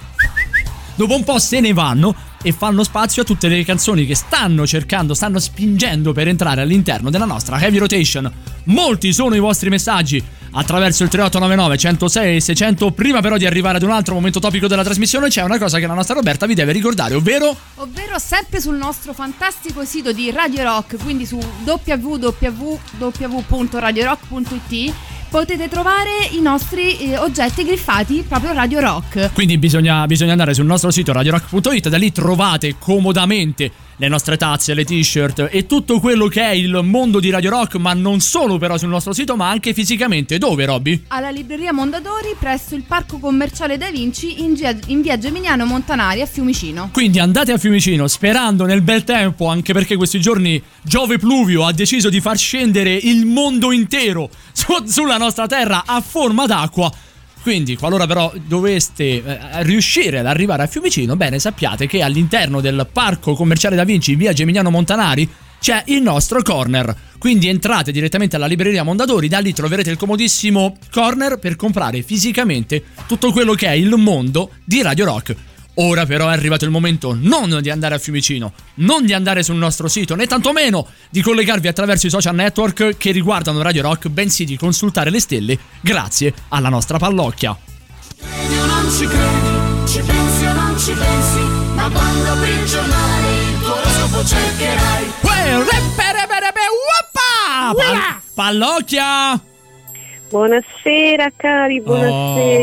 dopo un po' se ne vanno e fanno spazio a tutte le canzoni che stanno cercando, stanno spingendo per entrare all'interno della nostra heavy rotation. Molti sono i vostri messaggi attraverso il 3899 106 600. Prima però di arrivare ad un altro momento topico della trasmissione c'è una cosa che la nostra Roberta vi deve ricordare, ovvero Ovvero sempre sul nostro fantastico sito di Radio Rock, quindi su www.radiorock.it potete trovare i nostri eh, oggetti griffati proprio Radio Rock. Quindi bisogna, bisogna andare sul nostro sito radiorock.it, da lì trovate comodamente le nostre tazze, le t-shirt e tutto quello che è il mondo di Radio Rock, ma non solo però sul nostro sito, ma anche fisicamente. Dove, Robby? Alla libreria Mondadori presso il Parco Commerciale Da Vinci in, gia- in via Geminiano Montanari a Fiumicino. Quindi andate a Fiumicino sperando nel bel tempo, anche perché questi giorni Giove Pluvio ha deciso di far scendere il mondo intero su- sulla nostra terra a forma d'acqua. Quindi, qualora però doveste eh, riuscire ad arrivare a Fiumicino, bene, sappiate che all'interno del parco commerciale Da Vinci in via Geminiano Montanari c'è il nostro corner. Quindi entrate direttamente alla libreria Mondadori, da lì troverete il comodissimo corner per comprare fisicamente tutto quello che è il mondo di Radio Rock. Ora però è arrivato il momento non di andare a Fiumicino, non di andare sul nostro sito, né tantomeno di collegarvi attraverso i social network che riguardano Radio Rock, bensì di consultare le stelle grazie alla nostra pallocchia. Credi o non ci credi, ci pensi o non ci pensi, ma quando apri il giornale il tuo oroscopo cercherai. Pal- pallocchia! Buonasera cari, buonasera.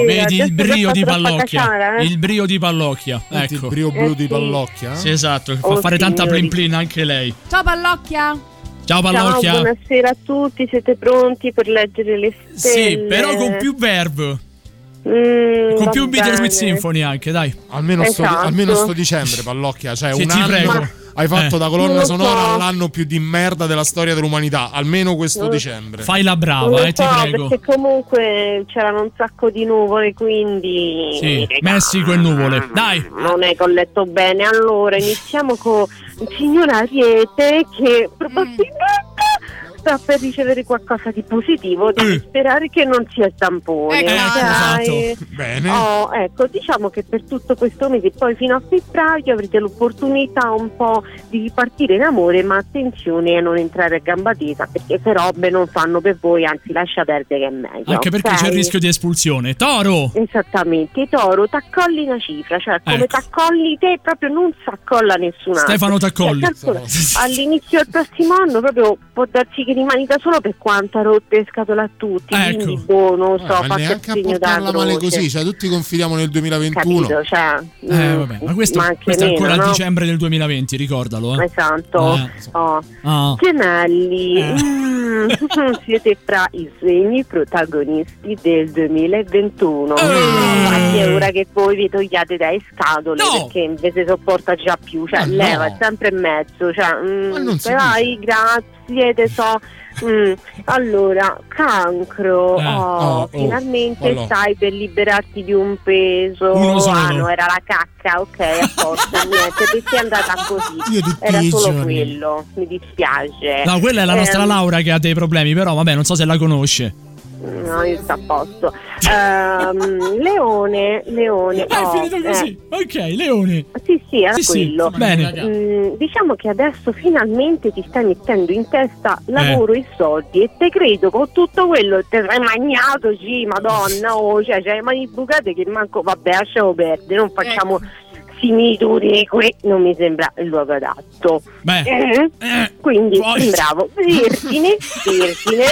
Oh, vedi il brio caciara, eh? Il brio di pallocchia. Senti Ecco. il brio blu Eh di pallocchia? Sì, esatto, fa Oh, fare tanta signori. plin plin anche lei. Ciao Pallocchia! Ciao Ciao, pallocchia. buonasera a tutti, siete pronti per leggere le stelle? sì, però con più verb. Mm, Con più Bittersweet bene. Symphony anche, dai. Almeno, sto, Esatto. almeno sto dicembre, Pallocchia. Cioè, Sì, un ti anno prego. Hai fatto Eh. da colonna lo sonora so. l'anno più di merda della storia dell'umanità. Almeno questo dicembre. Fai la brava, eh, ti prego. perché comunque c'erano un sacco di nuvole, quindi... Sì, Messico e nuvole. Dai. Non è che ho letto bene. Allora, iniziamo con il signor Ariete che probabilmente sta per ricevere qualcosa di positivo. Devi sperare che non sia il tampone. Ecco, ok? esatto. Bene. Oh, ecco, diciamo che per tutto questo mese, poi fino a febbraio, avrete l'opportunità un po' di ripartire in amore, ma attenzione a non entrare a gamba tesa, perché se robe non fanno per voi, anzi lascia perdere che è meglio. Anche perché ok? c'è il rischio di espulsione. Toro! Esattamente, Toro, t'accolli una cifra, cioè come Ecco. t'accolli te proprio non s'accolla nessun altro. Stefano T'accolli. Cioè, all'inizio del prossimo anno proprio può darsi che rimani da solo per quanto ha rotto le scatole a tutti, Ecco. quindi boh, non so, Ah, ma faccio il neanche a segno da male così, cioè tutti confidiamo nel 2021. Capito, cioè, Eh, mm, vabbè, ma questo, ma questo è meno, ancora no? dicembre del 2020, ricordalo. Eh. Esatto. Eh. Oh. Ah. Gemelli, Eh. mm, siete fra i segni protagonisti del 2021. Eh. Infatti è ora che voi vi togliate dai scatole No. perché invece sopporta già più, cioè Ma no. leva è sempre in mezzo, cioè, mm, Ma non si vai, grazie, te so. Mm, Allora, cancro, Eh. oh, Oh, oh, finalmente oh, stai per liberarti di un peso. Ah, no, era la cacca, ok, a posto, niente, perché è andata così. Io Era i solo quello, mi dispiace. No, quella è la nostra Ehm, Laura che ha dei problemi, però vabbè, non so se la conosce. No, io sto a posto. Ehm, leone, Leone. È oh, finito così. Ok, Leone. eh, sì, sì, era Sì, sì, quello. bene. Mm, diciamo che adesso finalmente ti stai mettendo in testa lavoro e soldi e te credo con tutto quello che ti sei magnato, sì, madonna, oh, cioè, c'hai le mani bucate che manco, vabbè, lasciamo perdere, non facciamo similitudini qui, non mi sembra il luogo adatto. Beh, Eh? eh, Quindi, poi- bravo, Vergine, Vergine,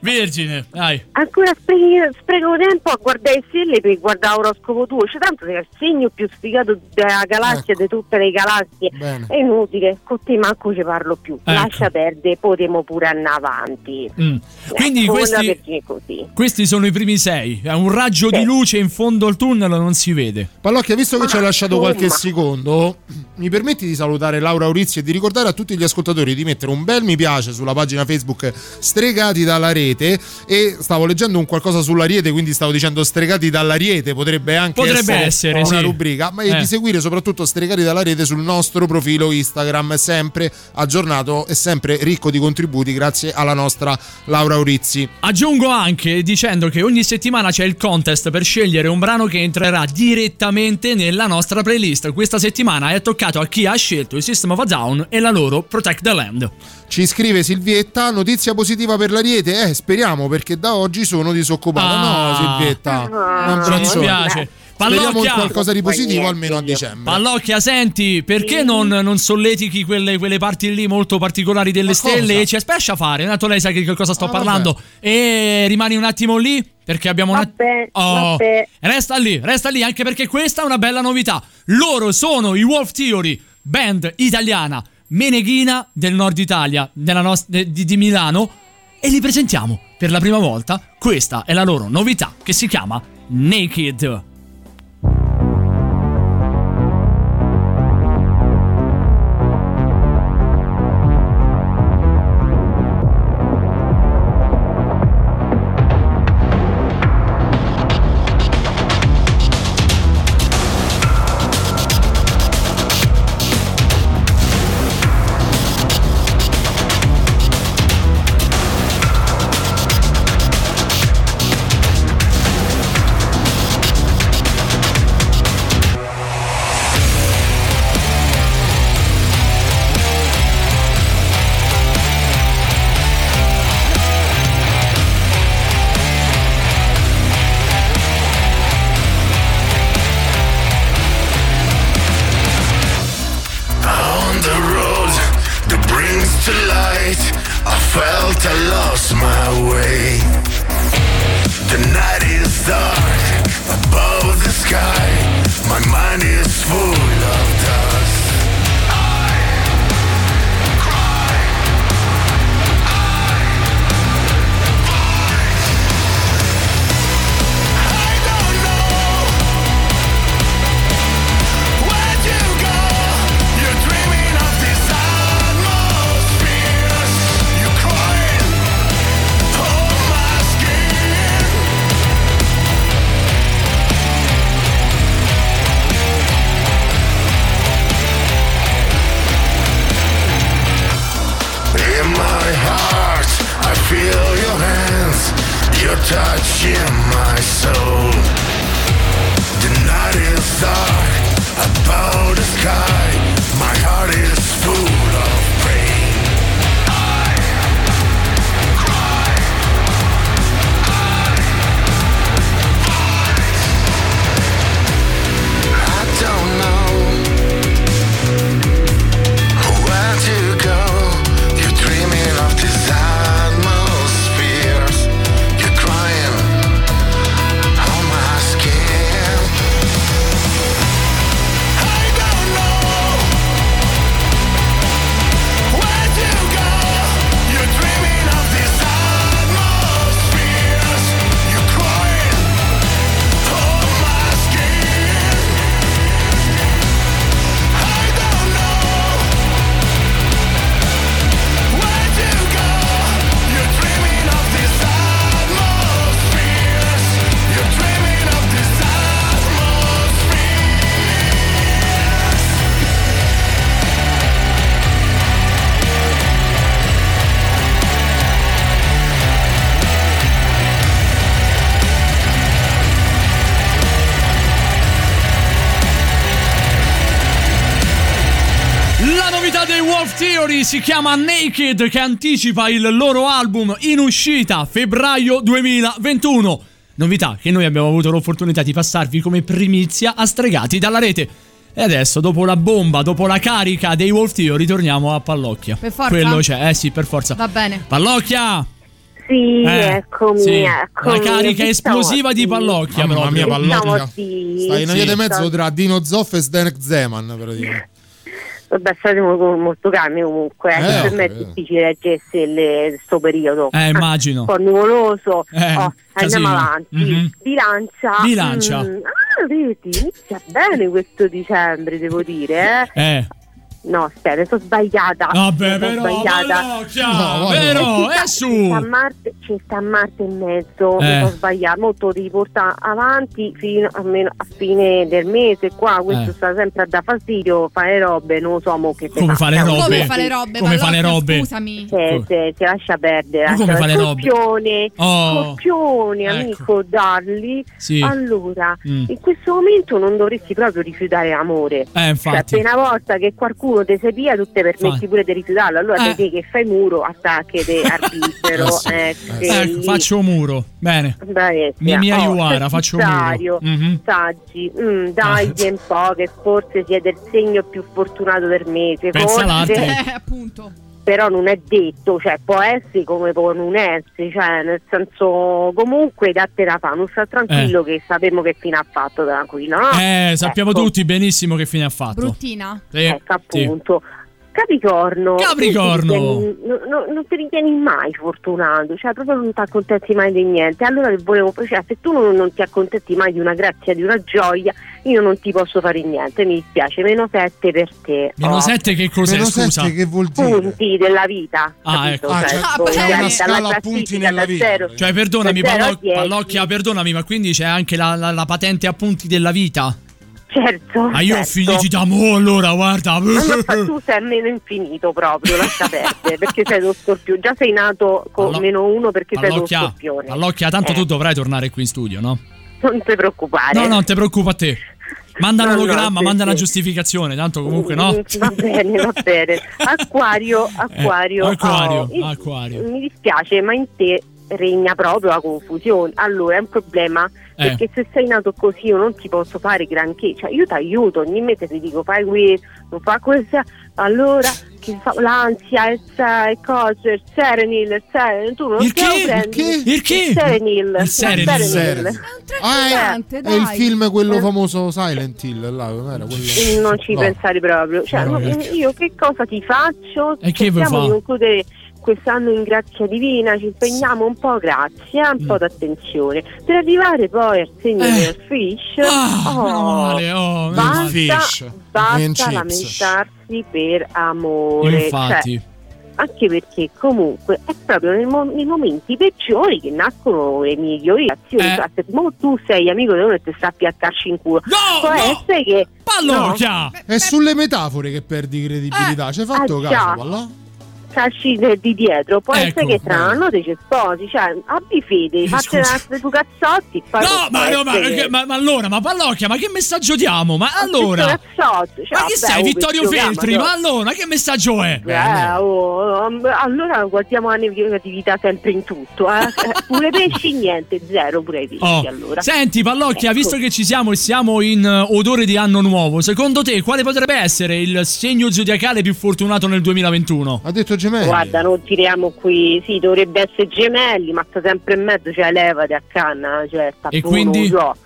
Vergine, dai. ancora sprechi- spreco tempo a guardare le stelle per guardare l'oroscopo tuo, cioè tanto sei il segno più sfigato della galassia, di tutte le galassie, Bene. è inutile, con te manco ci parlo più, Ecco. lascia perdere, potremo pure andare avanti. Mm. Quindi Ecco, questi, questi sono i primi sei. È un raggio di luce in fondo al tunnel, non si vede. Pallocchia, visto che ci hai lasciato insomma. qualche secondo, mi permetti di salutare Laura Aurizzi e di ricordare a tutti gli ascoltatori di mettere un bel mi piace sulla pagina Facebook Stregati dalla rete e stavo leggendo un qualcosa sull'ariete, quindi stavo dicendo Stregati dall'ariete, potrebbe anche Potrebbe essere, una sì. rubrica, ma Eh. di seguire soprattutto Stregati dalla rete sul nostro profilo Instagram, sempre aggiornato e sempre ricco di contributi grazie alla nostra Laura Aurizzi. Aggiungo anche dicendo che ogni settimana c'è il contest per scegliere un brano che entrerà direttamente nella nostra playlist. Questa settimana è toccato a chi ha scelto il System of a Down e la loro Protect the Land. Ci scrive Silvietta, notizia positiva per l'Ariete? Eh, speriamo perché da oggi sono disoccupata. Ah. no, Silvietta, Ah, un Ci abbraccione. Speriamo in qualcosa di positivo almeno a dicembre. Pallocchia, senti, perché non, non solletichi quelle, quelle parti lì molto particolari delle stelle e ci spescia fare? Tanto lei sa che cosa sto Ah, parlando. E rimani un attimo lì perché abbiamo una... Vabbè, Oh, vabbè. Resta lì, resta lì anche perché questa è una bella novità. Loro sono i Wolf Theory, band italiana meneghina del nord Italia, della nos- de- di, di Milano, e li presentiamo per la prima volta. Questa è la loro novità che si chiama Naked. Si chiama Naked che anticipa il loro album in uscita febbraio 2021. Novità che noi abbiamo avuto l'opportunità di passarvi come primizia a stregati dalla rete. E adesso, dopo la bomba, dopo la carica dei Wolf Theory, torniamo a Pallocchia. Per forza? Quello c'è, eh sì, per forza. Va bene. Pallocchia! Sì, Eh, eccomi, sì. eccomi. La carica Chi esplosiva di Pallocchia, Mamma mia, Pallocchia. Sì. Stai in via di Sì. mezzo tra Dino Zoff e Zdenek Zeman, praticamente. Vabbè, saremo molto calmi comunque, eh, Eh, per me è difficile leggere questo periodo. Eh, immagino. Un po' nuvoloso. Eh, Oh, andiamo avanti. Mhm. Bilancia. Bilancia. Mm, ah, vedi, inizia bene questo dicembre, devo dire, eh. Eh. No, aspetta, sono sbagliata. Vabbè, sono però, sbagliata. No, vero, Ci sta- è su. Ci sta Marte, ci sta Marte in mezzo, Eh. mi sono sbagliata. Molto devi portare avanti fino almeno a fine del mese. Qua questo Eh. sta sempre a dar fastidio, fare robe, non lo so mo che Come fa le faccia. robe? Come fa le robe? Come fa le Pallocchia, robe? Scusami. Se, se, se lascia perdere. Ma come lascia fa le robe? Scorpione, Oh. Scorpione, Ecco. amico Darli. Sì. Allora, Mm. in questo momento non dovresti proprio rifiutare l'amore. Eh, infatti. Cioè, appena volta che qualcuno uno te sei via, tu te permetti Fa- pure di rifiutarlo. Allora Eh. te che fai muro, attacchi te arbitro. Eh sì. eh, che Ecco, faccio muro. Bene. Mi- mi oh, aiuara, faccio un muro. Mhm. Saggi, mm, dai un po' che forse siete il segno più fortunato del mese. Pensa forse, l'altro. Eh, appunto. Però non è detto, cioè può essere come può non essere, cioè nel senso comunque datte da fa, non sta tranquillo che sappiamo che fine ha fatto tranquillo, no? Eh, sappiamo Ecco. tutti benissimo che fine ha fatto. Bruttina. Sì, Ecco sì. Capricorno, Capricorno. tu ti ritieni- no- no- non ti ritieni mai fortunato, cioè proprio non ti accontenti mai di niente. Allora che volevo, cioè, se tu non, non ti accontenti mai di una grazia, di una gioia, io non ti posso fare niente, mi dispiace. Meno 7 per te. Meno Oh. 7 che cos'è, Meno scusa? sette che vuol dire? punti della vita. Ah, ecco. Ah, Cioè, cioè- Ah, beh, dalla- una scala a punti nella vita. zero- Cioè, perdonami, da zero a Palloc- 10. Pallocchia, perdonami, ma quindi c'è anche la, la- la patente a punti della vita? Certo. Ma io ho certo. finito da mo' allora, guarda. Ma tu sei a meno infinito proprio, lascia perdere, perché sei lo scorpione. Già sei nato con Pallo- meno uno perché sei lo scorpione. Pallocchia, tanto Eh, tu dovrai tornare qui in studio, no? Non ti preoccupare. No, no, non ti preoccupa te. Manda un No, no, ologramma, sì, manda sì. una giustificazione, tanto comunque no. Mm, Va bene, va bene. Acquario, acquario. Eh, acquario, oh, io- acquario. Mi dispiace, ma in te regna proprio la confusione. Allora è un problema Eh. perché se sei nato così io non ti posso fare granché. Cioè io ti aiuto, ogni mese ti dico fai questo, non fa questo. Allora che fa l'ansia, il, il coso, il serenil, il serenil, tu non Il lo che? prendi. Il che? Il serenil. Il serenil. Il Serenil. Ah, è, Tranquillante, è il film quello Eh. famoso Silent Hill, là, non era quello? non ci No. pensare proprio. Cioè, No, io che cosa ti faccio? E che vuoi Cerchiamo fa? di concludere quest'anno in grazia divina, ci impegniamo un po', grazie, eh, un Mm. po' d'attenzione. Per arrivare poi al segno Eh. del fish, Ah, oh, meno male, oh, basta. Fish. basta lamentarsi per amore. Infatti. Cioè, anche perché comunque è proprio nei, mo- nei momenti peggiori che nascono le migliori azioni. Eh. Cioè, se tu sei amico di uno e ti sta a piattarci in culo, No, può no! essere che Pallocchia! È sulle metafore che perdi credibilità. Ci hai fatto ah, caso, già. De- di dietro, può Ecco, essere che tra un bene. anno te ci sposi, cioè abbi fede, Eh, fate scusa. una tu cazzotti, poi No, ma, no, ma, che- ma- ma allora, ma Pallocchia, ma che messaggio diamo? Ma allora, Che cioè, ma chi vabbè, sei, Vittorio Feltri? Ma allora, che messaggio è? Eh, oh, um, allora guardiamo la negatività sempre in tutto, eh. Eh, pure pesci niente, zero pure i pesci Oh. allora. Senti, Pallocchia, Ecco. visto che ci siamo e siamo in eh, odore di anno nuovo, secondo te quale potrebbe essere il segno zodiacale più fortunato nel 2021? Ha detto gemelli. Guarda, non tiriamo qui, sì, dovrebbe essere gemelli, ma sta sempre in mezzo, cioè levati a canna, cioè sta E quindi? non lo so.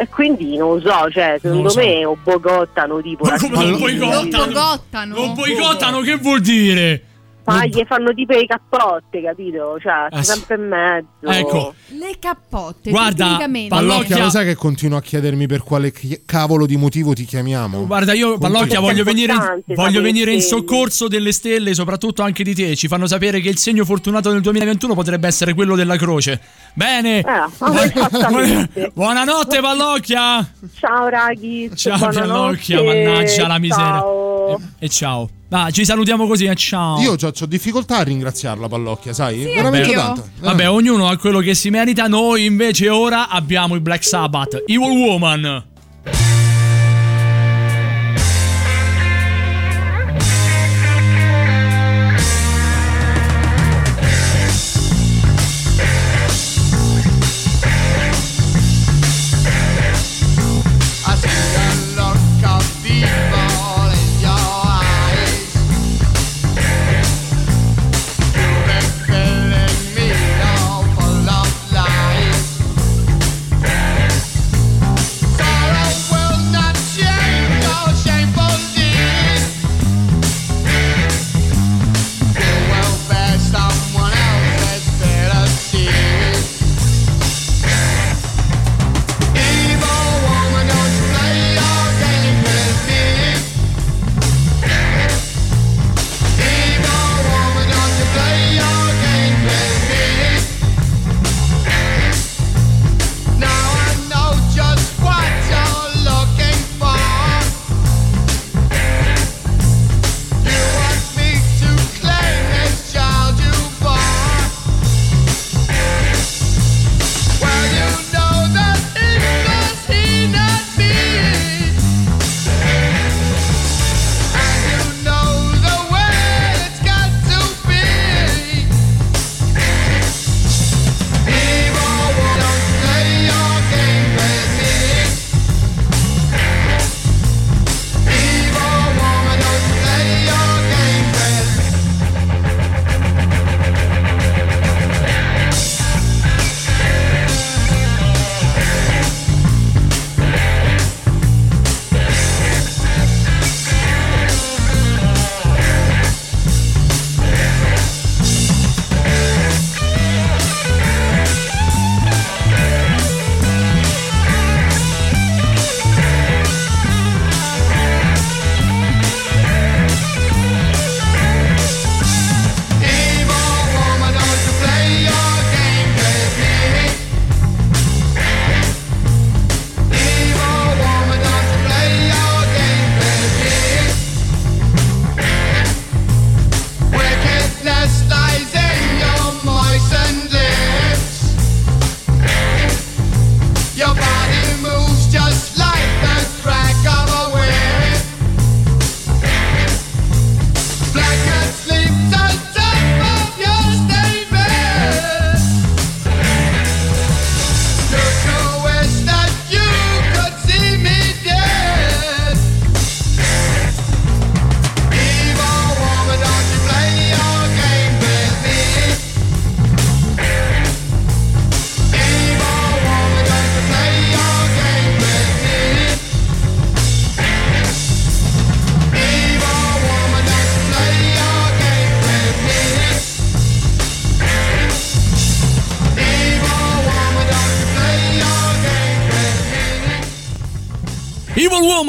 E quindi non lo so, cioè, lo secondo so. me o bogottano tipo Ma la come non figlia. boicottano? Non boicottano, che vuol dire? Ma gli fanno tipo i cappotte, capito? Cioè, Ah, sempre in mezzo. Ecco, Le cappotte, Guarda. Pallocchia- lo sai che continuo a chiedermi per quale chi- cavolo di motivo ti chiamiamo? guarda, io Pallocchia voglio venire, in, voglio venire in soccorso delle stelle, soprattutto anche di te. Ci fanno sapere che il segno fortunato del 2021 potrebbe essere quello della croce. Bene. Esattamente. Buonanotte, Pallocchia. Ciao raghi. Ciao, buonanotte. Pallocchia, mannaggia la miseria. Ciao. E, e ciao. Ah, ci salutiamo così, e ciao. Io ho difficoltà a ringraziarla, Pallocchia, sai? Sì, Veramente tanto. Vabbè, ognuno ha quello che si merita. Noi invece ora abbiamo i Black Sabbath, Evil Woman.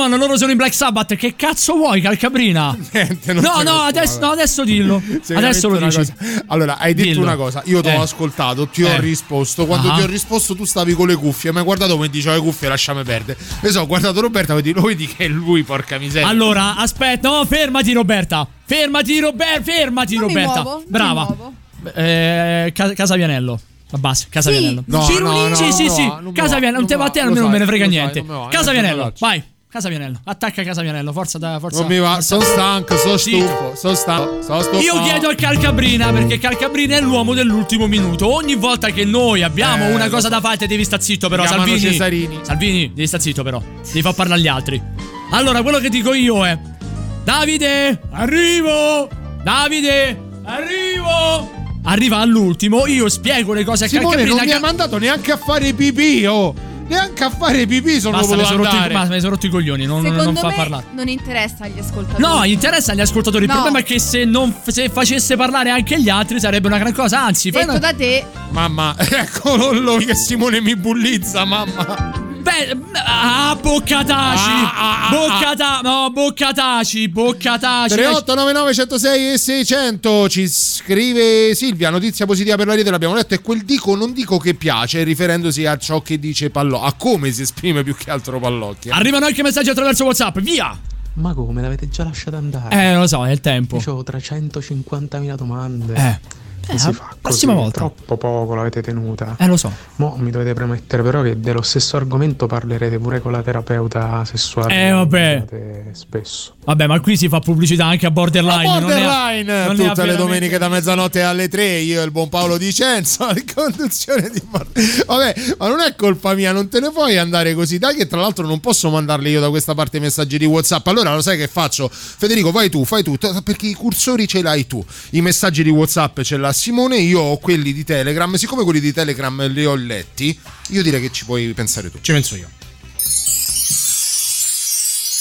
Woman, loro sono in Black Sabbath. Che cazzo vuoi, Calcabrina? Niente, non no, no, adesso, so. no, adesso dillo. Adesso lo dici. cosa. Allora, hai detto Dillo. una cosa. Io ti ho Eh. ascoltato, ti ho Eh. risposto. Quando Ah. ti ho risposto, tu stavi con le cuffie. Mi hai guardato come diceva le cuffie, lasciami perdere. E so, ho guardato Roberta, vedi, lo vedi che è lui, porca miseria. Allora, aspetta, no, fermati, Roberta. Fermati, Roberta. Fermati, Non mi Roberta. muovo, non mi Brava. muovo. Eh, Ca- Casavianello. Basta, Casavianello. No, no, no, sì, sì, sì. mi va, non te va a te, non almeno non me ne frega niente. non mi va, Vai. Casavianello, attacca Casavianello, forza da forza. Non mi va, sono stanco, sono stufo, sono stanco, sono stufo. Io chiedo al Calcabrina perché Calcabrina è l'uomo dell'ultimo minuto. Ogni volta che noi abbiamo Eh, una cosa so. da fare, devi sta zitto, però. Salvini. Cesarini. Salvini, devi sta zitto, però. Devi far parlare agli altri. Allora, quello che dico io è: Davide, arrivo! Davide, arrivo! Arriva all'ultimo, io spiego le cose a Simone Calcabrina. non mi ha mandato neanche a fare pipì, oh. Neanche a fare pipì sono Basta, mi sono, basta, mi sono rotto i coglioni, non, non Secondo fa me parlare. non interessa agli ascoltatori. No, interessa agli ascoltatori. Il No. problema è che se, non, se facesse parlare anche gli altri sarebbe una gran cosa. Anzi, fai Detto una- da te, Mamma, eccolo che Simone mi bullizza, mamma. Beh, ah, boccataci! Ah, ah, ah, boccata- no, boccataci, boccataci. 3899 106 e 600 ci scrive Silvia, notizia positiva per la rete, l'abbiamo letto, è quel dico non dico che piace, riferendosi a ciò che dice Pallò, a come si esprime più che altro Pallocchia. Arrivano anche messaggi attraverso WhatsApp, via! Ma come? L'avete già lasciato andare? Eh, lo so, è il tempo. Io ho 350.000 domande. Eh. Eh, si la fa così? prossima volta. Troppo poco l'avete tenuta. Eh, lo so. Mo mi dovete premettere però che dello stesso argomento parlerete pure con la terapeuta sessuale. Eh, vabbè. Spesso. Vabbè, ma qui si fa pubblicità anche a Borderline. A non ne ha- Borderline, non ha tutte le domeniche da mezzanotte alle 3, io e il buon Paolo Di Cenzo in conduzione di Borderline. Vabbè, ma non è colpa mia, non te ne puoi andare così. Dai che tra l'altro non posso mandarli io da questa parte i messaggi di WhatsApp. Allora lo sai che faccio? Federico, vai tu, fai tu, perché i cursori ce l'hai tu. I messaggi di WhatsApp ce l'ha Simone, io ho quelli di Telegram. Siccome quelli di Telegram li ho letti, io direi che ci puoi pensare tu. Ci penso io.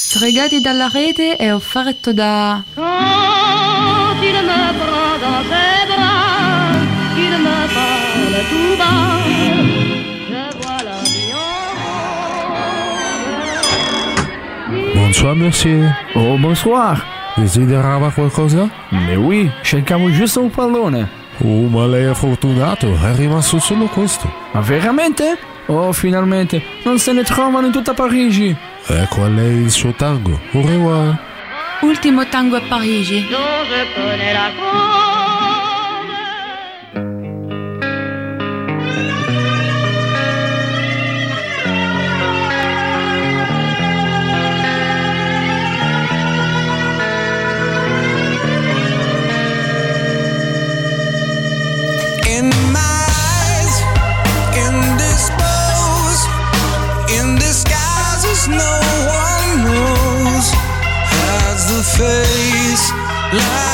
Stregati dalla rete è offerto da Quand il me prend dans ses bras, me parle tout bas, Bonsoir monsieur. Oh bonsoir. Desiderava qualcosa? Mais oui, cercavo giusto un pallone. Oh, ma lei è fortunato, è rimasto solo questo. Ma veramente? Oh, finalmente, non se ne trovano in tutta Parigi. Ecco a lei il suo tango. Au revoir. Ultimo tango a Parigi. Life.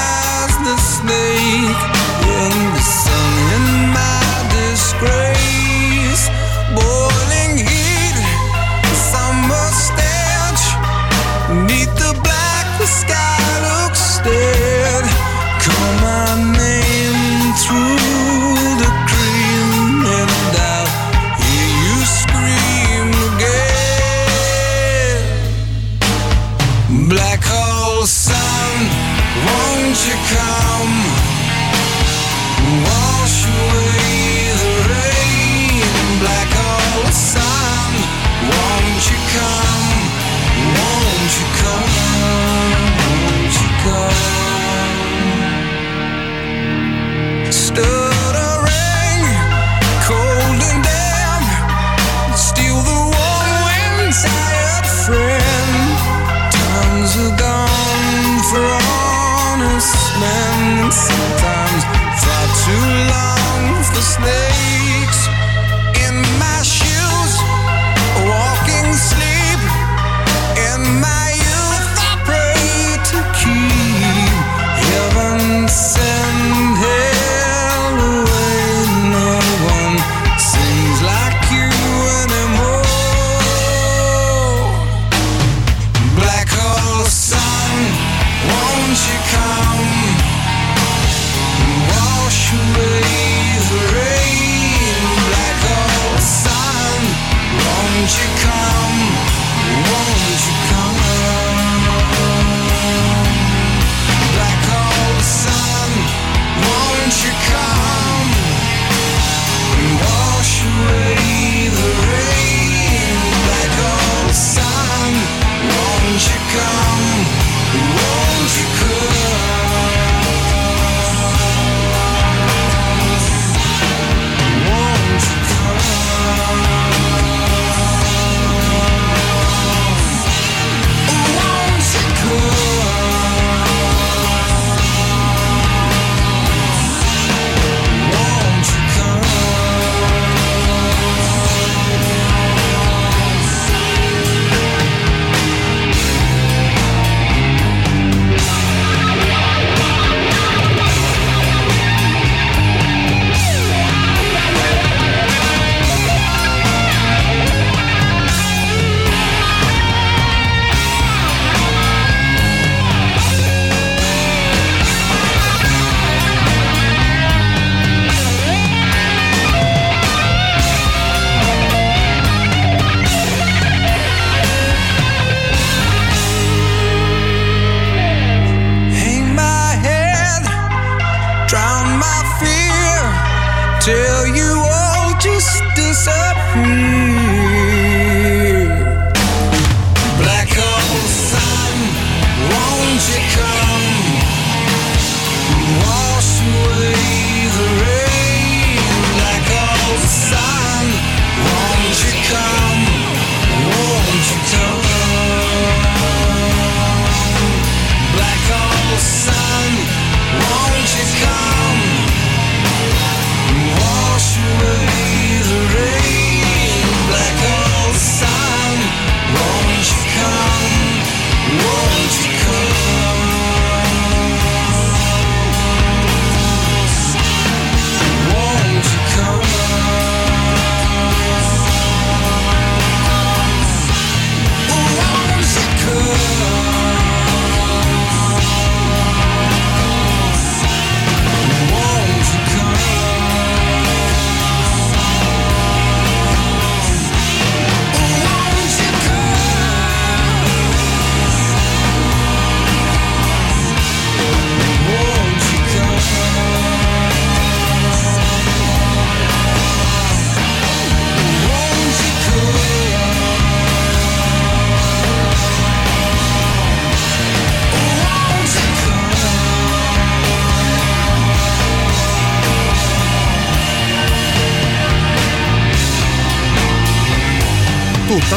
the snake.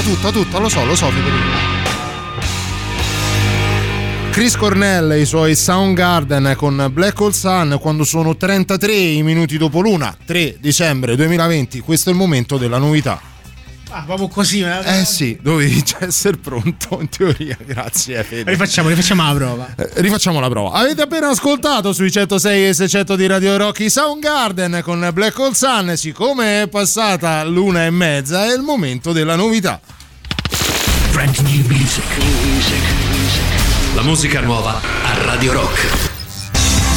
Tutta, tutta, lo so, lo so, Federico. Chris Cornell e i suoi Soundgarden con Black Hole Sun quando sono 33 i minuti dopo l'una, 3 dicembre 2020, questo è il momento della novità. Ah, proprio così. eh. Eh sì, dovevi essere pronto in teoria, grazie Fede. Rifacciamo, rifacciamo la prova. Eh, rifacciamo la prova. Avete appena ascoltato sui 106 e 600 di Radio Rocky Soundgarden con Black Hole Sun. Siccome è passata l'una e mezza, è il momento della novità. Brand new music. New music. La musica nuova a Radio Rock.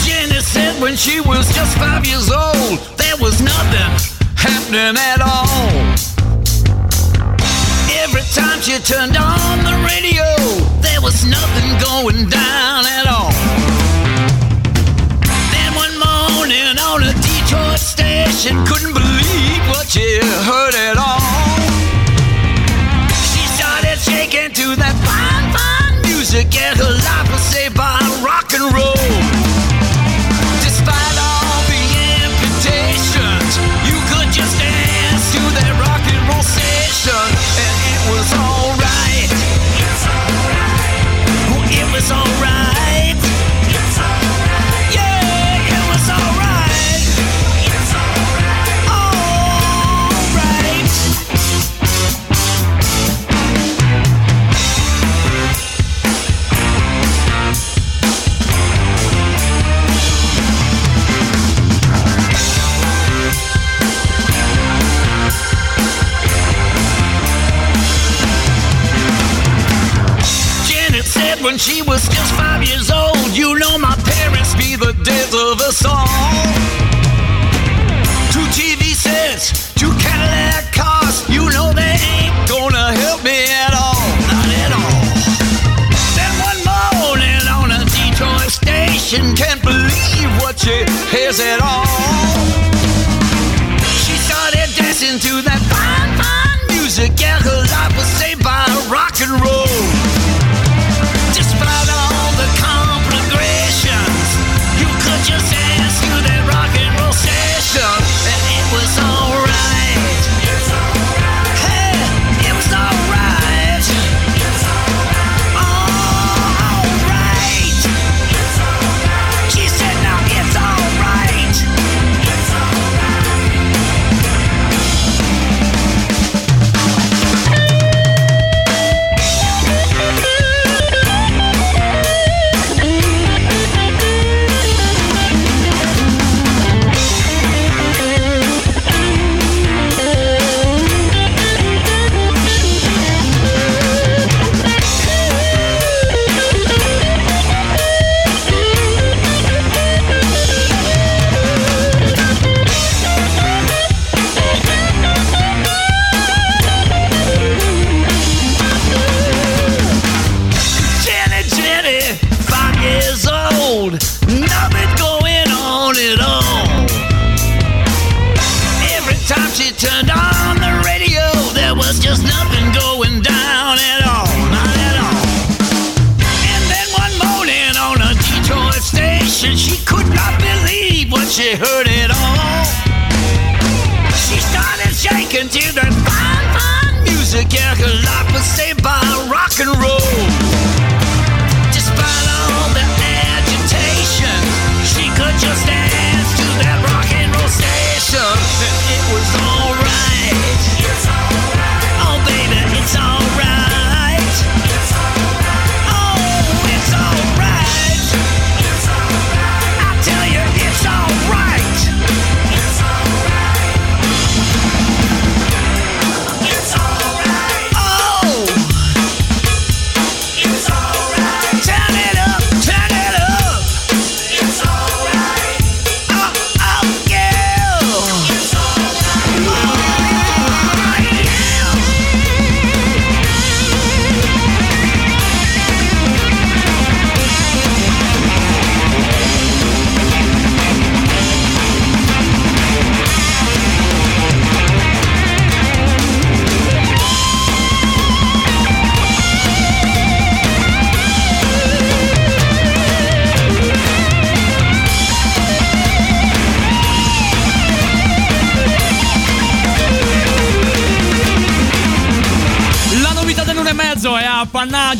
Jenny said when she was just five years old, there was nothing happening at all. Every time she turned on the radio, there was nothing going down at all. Then one morning on a Detroit station, couldn't believe what she heard at all. Shaking to that fine, fine music, and her life was saved by rock and roll.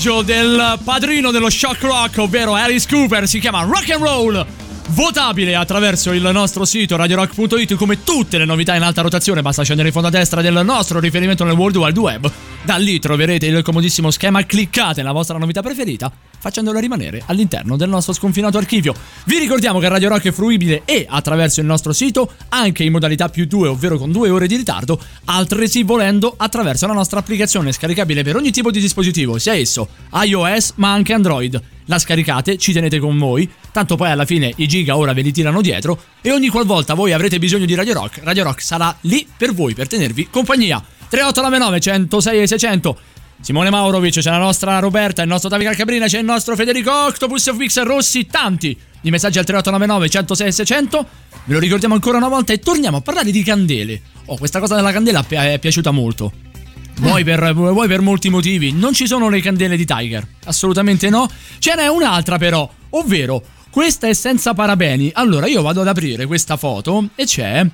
Appannaggio del padrino dello shock rock, ovvero Alice Cooper, si chiama Rock and Roll. Votabile attraverso il nostro sito radiorock.it come tutte le novità in alta rotazione, basta scendere in fondo a destra del nostro riferimento nel World Wide Web. Da lì troverete il comodissimo schema, cliccate la vostra novità preferita, facendola rimanere all'interno del nostro sconfinato archivio. Vi ricordiamo che Radio Rock è fruibile e attraverso il nostro sito, anche in modalità più 2, ovvero con due ore di ritardo, altresì volendo attraverso la nostra applicazione scaricabile per ogni tipo di dispositivo, sia esso iOS ma anche Android. La scaricate, ci tenete con voi, tanto poi alla fine i giga ora ve li tirano dietro e ogni qualvolta voi avrete bisogno di Radio Rock, Radio Rock sarà lì per voi, per tenervi compagnia. 3899 106 e 600 Simone Maurovic, c'è la nostra Roberta, il nostro Davide Cabrina, c'è il nostro Federico Octopus Fix Rossi, tanti di messaggi al 3899 106 e 600. Ve lo ricordiamo ancora una volta e torniamo a parlare di candele. Oh, questa cosa della candela è piaciuta molto. Vuoi per, vuoi per molti motivi. Non ci sono le candele di Tiger. Assolutamente no. Ce n'è un'altra però, ovvero questa è senza parabeni. Allora io vado ad aprire questa foto e c'è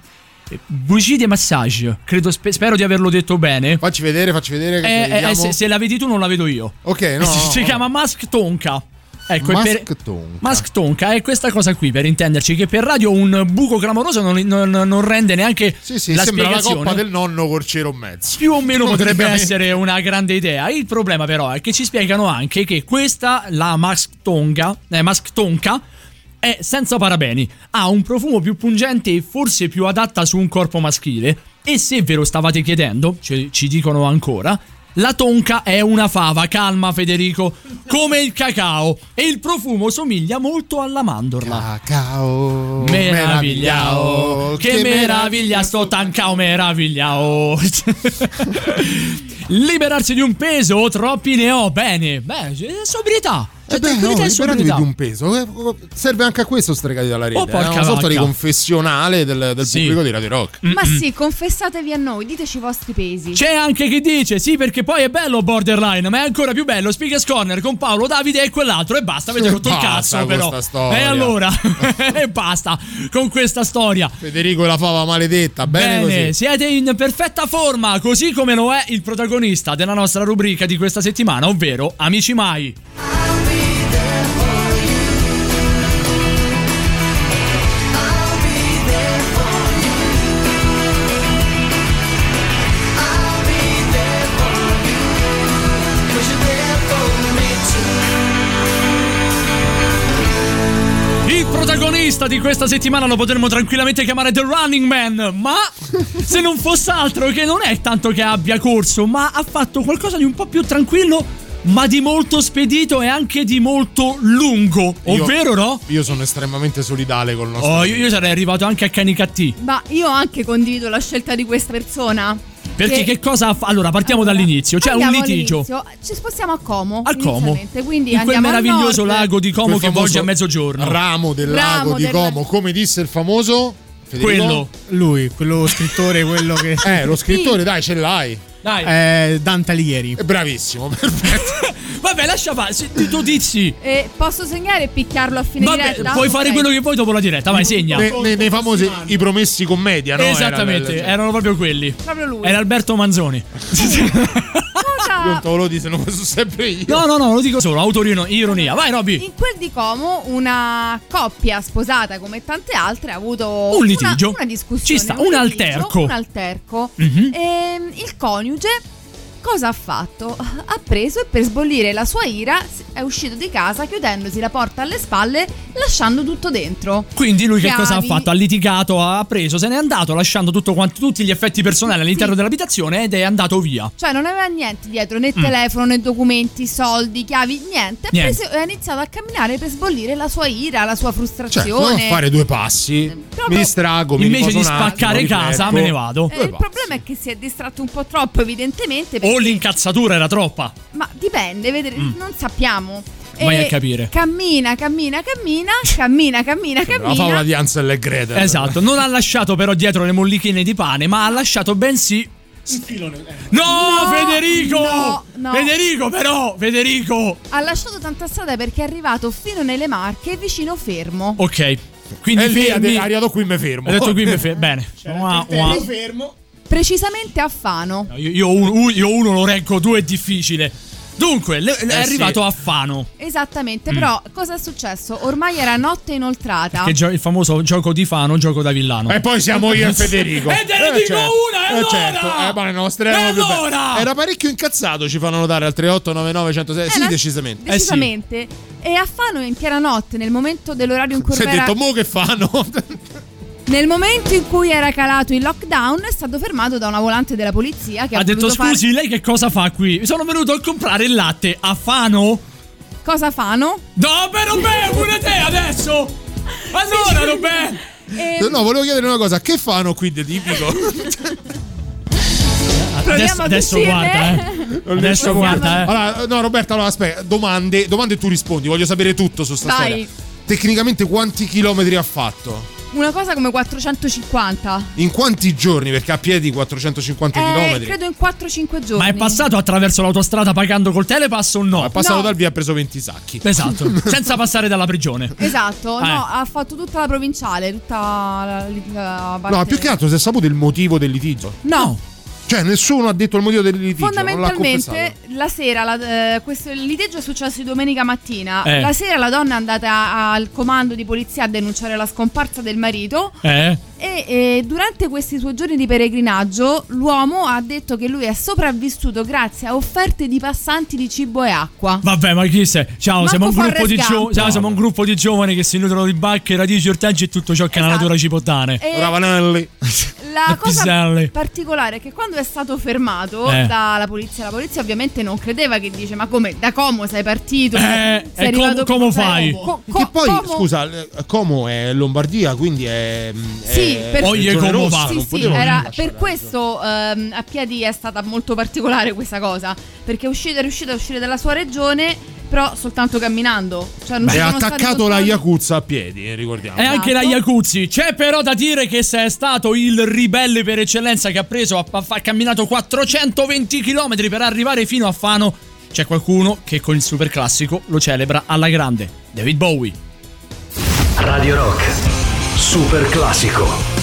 eh, Bougie de massage. Credo, spe- spero di averlo detto bene. Facci vedere, facci vedere Eh, eh, se, se la vedi tu non la vedo io. Ok, no. si no, si no. chiama Mask Tonka. Ecco, e per- Mask Tonka. Mask Tonka è questa cosa qui per intenderci che per radio un buco clamoroso non, non- non rende neanche Sì, sì, la sembra la coppa del nonno col cero e mezzo. Più o meno potrebbe essere una grande idea. Il problema, però, è che ci spiegano anche che questa, la Mask Tonka, eh, Mask Tonka, è senza parabeni. Ha un profumo più pungente e forse più adatta su un corpo maschile. E se ve lo stavate chiedendo, ci, ci dicono ancora. La tonka è una fava, calma Federico, come il cacao e il profumo somiglia molto alla mandorla. Cacao, Meravigliao, che meraviglia sto tancao meravigliao. Liberarsi di un peso, troppi ne ho. Bene, beh, eh, sobrietà. Eh Cioè, beh, no, e liberatevi di un peso. eh, serve anche a questo stregati dalla rete. Oh, è porca una sorta di confessionale del, del Sì. pubblico di Radio Rock. Ma sì, confessatevi a noi, diteci i vostri pesi. C'è anche chi dice sì perché poi è bello Borderline, ma è ancora più bello Speakers Corner con Paolo, Davide e quell'altro e basta, avete rotto il cazzo però. storia. E allora, e basta con questa storia. Federico e la fava maledetta, bene, Bene, così. siete in perfetta forma, così come lo è il protagonista della nostra rubrica di questa settimana, ovvero Amici Mai. Protagonista di questa settimana lo potremmo tranquillamente chiamare The Running Man, ma se non fosse altro che non è tanto che abbia corso, ma ha fatto qualcosa di un po' più tranquillo, ma di molto spedito e anche di molto lungo, Io- ovvero no? Io sono estremamente solidale col nostro. Oh, io, io sarei arrivato anche a Canicattì. Ma io anche condivido la scelta di questa persona. Perché che cosa ha fatto? Allora, partiamo dall'inizio. C'è un litigio. all'inizio. Ci spostiamo a Como. A Como. Quindi In quel al meraviglioso lago di Como che volge a mezzogiorno. Ramo del Ramo lago di del- Como, come disse il famoso Federico? Quello. Lui, quello scrittore, quello che. Eh, lo scrittore, dai, ce l'hai. Dai. Eh, Dante Alighieri. È bravissimo, perfetto. Vabbè, lascia fare. se- Tu, tu dici. E posso segnare e picchiarlo a fine Vabbè, diretta? puoi fare quello che vuoi dopo la diretta. Vai, segna. Ne- ne- nei famosi i promessi commedia, no? Esattamente, Era- erano proprio quelli. Proprio lui. Era Alberto Manzoni. Io te lo dico, non so sempre io. No, no, no, lo dico solo, autoironia. Vai, Robby. In quel di Como una coppia sposata come tante altre ha avuto Un una- litigio. una, discussione, Ci sta, un litigio, alterco. un alterco. Mhm. Ehm, il coniuge cosa ha fatto? Ha preso e per sbollire la sua ira è uscito di casa chiudendosi la porta alle spalle lasciando tutto dentro. Quindi lui che Chiavi. cosa ha fatto? Ha litigato, ha preso, se n'è andato lasciando tutto quanto, tutti gli effetti personali all'interno dell'abitazione ed è andato via. Cioè non aveva niente dietro, né Mm. telefono, né documenti, soldi, chiavi, niente. Ha Niente. preso e ha iniziato a camminare per sbollire la sua ira, la sua Cioè, frustrazione. a fare due passi, mi distrago, mi Invece di un attimo, spaccare casa, me ne vado. Eh, il problema è che si è distratto un po' troppo, evidentemente. O l'incazzatura era troppa. Ma dipende, vedere, Mm. non sappiamo. Vai E a capire. Cammina, cammina, cammina, cammina, cammina, La favola cammina. di Ansel e Gretel. Esatto, non ha lasciato però dietro le mollichine di pane, ma ha lasciato bensì. No, No, Federico! no, no. Federico, però! Federico! Ha lasciato tanta strada perché è arrivato fino nelle Marche, vicino Fermo. Ok, quindi e lì fermi. ha arrivato qui mi fermo. Ha detto qui mi fermo. Bene. Ua, ua. fermo. Precisamente a Fano. Io, io uno, io uno lo reggo, due è difficile. Dunque, le- è Eh, arrivato sì. a Fano. Esattamente, Mm. però cosa è successo? Ormai era notte inoltrata. Che gio- il famoso gioco di Fano, gioco da villano. E poi siamo io e Federico. E te ne dico certo. una, e Eh, allora? certo, eh, ma le nostre erano più allora? Era parecchio incazzato, ci fanno notare al 3899 106. Sì, Era- decisamente. Decisamente. E a Fano in piena notte, nel momento dell'orario in cui Si è era- detto, mo che fanno? Nel momento in cui era calato il lockdown, è stato fermato da una volante della polizia che ha, ha detto voluto fare- scusi, lei che cosa fa qui? Sono venuto a comprare il latte a Fano? Cosa fanno? No, beh, Robè, pure te adesso! Allora, Robè! E- No, volevo chiedere una cosa, che fanno qui di tipico? Adesso, ad adesso guarda, eh. Adesso guarda, eh. Allora, no, Roberta, allora aspetta, domande, domande e tu rispondi, voglio sapere tutto su sta Vai. storia. Tecnicamente quanti chilometri ha fatto? Una cosa come 450. In quanti giorni? Perché a piedi 450 Eh, chilometri. credo in 4-5 giorni. Ma è passato attraverso l'autostrada pagando col telepass o no? È passato No. dal via e ha preso 20 sacchi. Esatto, senza passare dalla prigione. Esatto, Eh. no, ha fatto tutta la provinciale, tutta la, la parte- No, più che altro si è saputo il motivo del litigio. No, Cioè, nessuno ha detto il motivo del litigio. Fondamentalmente la sera, la- eh, questo il litigio è successo di domenica mattina. Eh. La sera la donna è andata al comando di polizia a denunciare la scomparsa del marito. Eh? E eh, durante questi suoi giorni di peregrinaggio, l'uomo ha detto che lui è sopravvissuto grazie a offerte di passanti di cibo e acqua. Vabbè, ma chi sei? Ciao, Marco siamo un, gruppo di gio- ciao, siamo un gruppo di giovani che si nutrono di bacche, radici, ortaggi e tutto ciò che la Esatto. natura ci può dare. E- Ravanelli. La cosa piselli. particolare è che quando è stato fermato Eh. dalla polizia, la polizia ovviamente non credeva che dice: Ma come da Como sei partito? Eh, sei e com- come cioè, fai? co- che co- poi, Como- scusa, eh, Como è Lombardia, quindi è. Sì, per- Como rossa, va. non Sì, sì, era- per questo ehm, a piedi è stata molto particolare questa cosa. Perché è, uscito, è riuscito a uscire dalla sua regione, però soltanto camminando. Cioè, non È ci sono stati attaccato la controlli. Yakuza a piedi, eh, ricordiamo. E anche la Esatto. Iacuzzi. C'è però da dire che se è stato il ribelle per eccellenza che ha preso, ha, ha- ha camminato 420 km per arrivare fino a Fano. C'è qualcuno che con il super classico lo celebra alla grande. David Bowie. Radio Rock. Super classico.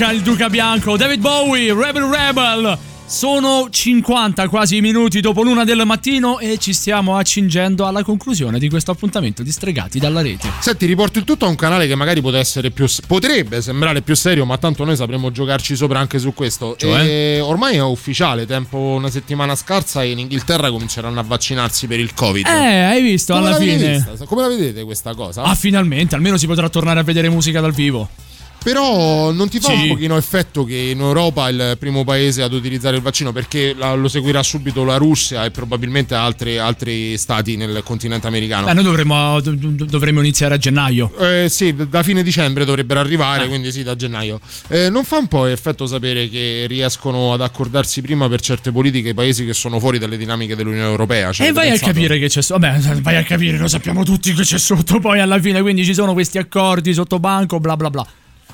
Manca il Duca Bianco? David Bowie, Rebel Rebel. Sono 50 quasi minuti dopo l'una del mattino e ci stiamo accingendo alla conclusione di questo appuntamento di Stregati dalla rete. Senti, riporto il tutto a un canale che magari più, potrebbe sembrare più serio, ma tanto noi sapremo giocarci sopra anche su questo. Cioè? E ormai è ufficiale, tempo una settimana scarsa in Inghilterra cominceranno a vaccinarsi per il Covid. Eh, hai visto Come alla fine. vista? Come la vedete questa cosa? Ah, finalmente, almeno si potrà tornare a vedere musica dal vivo. Però non ti fa Sì. un pochino effetto che in Europa è il primo paese ad utilizzare il vaccino perché la- lo seguirà subito la Russia e probabilmente altri, altri stati nel continente americano. Eh, noi dovremmo, dov- dov- dovremmo iniziare a gennaio. Eh, sì, da fine dicembre dovrebbero arrivare, quindi sì, da gennaio. Eh, non fa un po' effetto sapere che riescono ad accordarsi prima per certe politiche i paesi che sono fuori dalle dinamiche dell'Unione Europea? Cioè, e vai avete a pensato? capire che c'è sotto. Vabbè, vai a capire, lo sappiamo tutti che c'è sotto poi alla fine. Quindi ci sono questi accordi sotto banco, bla bla bla.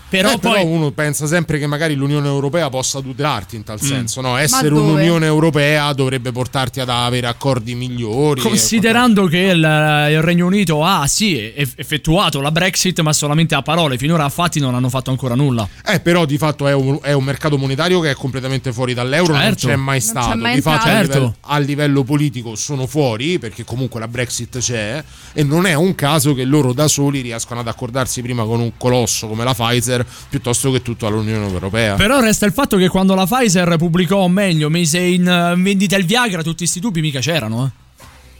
Però Eh, poi. però uno pensa sempre che magari l'Unione Europea possa tutelarti in tal Mm. senso, no? Essere un'Unione Europea dovrebbe portarti ad avere accordi migliori. Considerando che il, il Regno Unito ha sì eff- effettuato la Brexit, ma solamente a parole, finora a fatti non hanno fatto ancora nulla. Eh, però di fatto è un, è un mercato monetario che è completamente fuori dall'euro, non Certo. c'è mai Non c'è stato. mai di fatto a entrato. livello, a livello politico sono fuori, perché comunque la Brexit c'è, e non è un caso che loro da soli riescano ad accordarsi prima con un colosso come la Pfizer piuttosto che tutto all'Unione Europea. Però resta il fatto che quando la Pfizer pubblicò, o meglio, mise in eh, vendita il Viagra, tutti questi tubi mica c'erano, eh.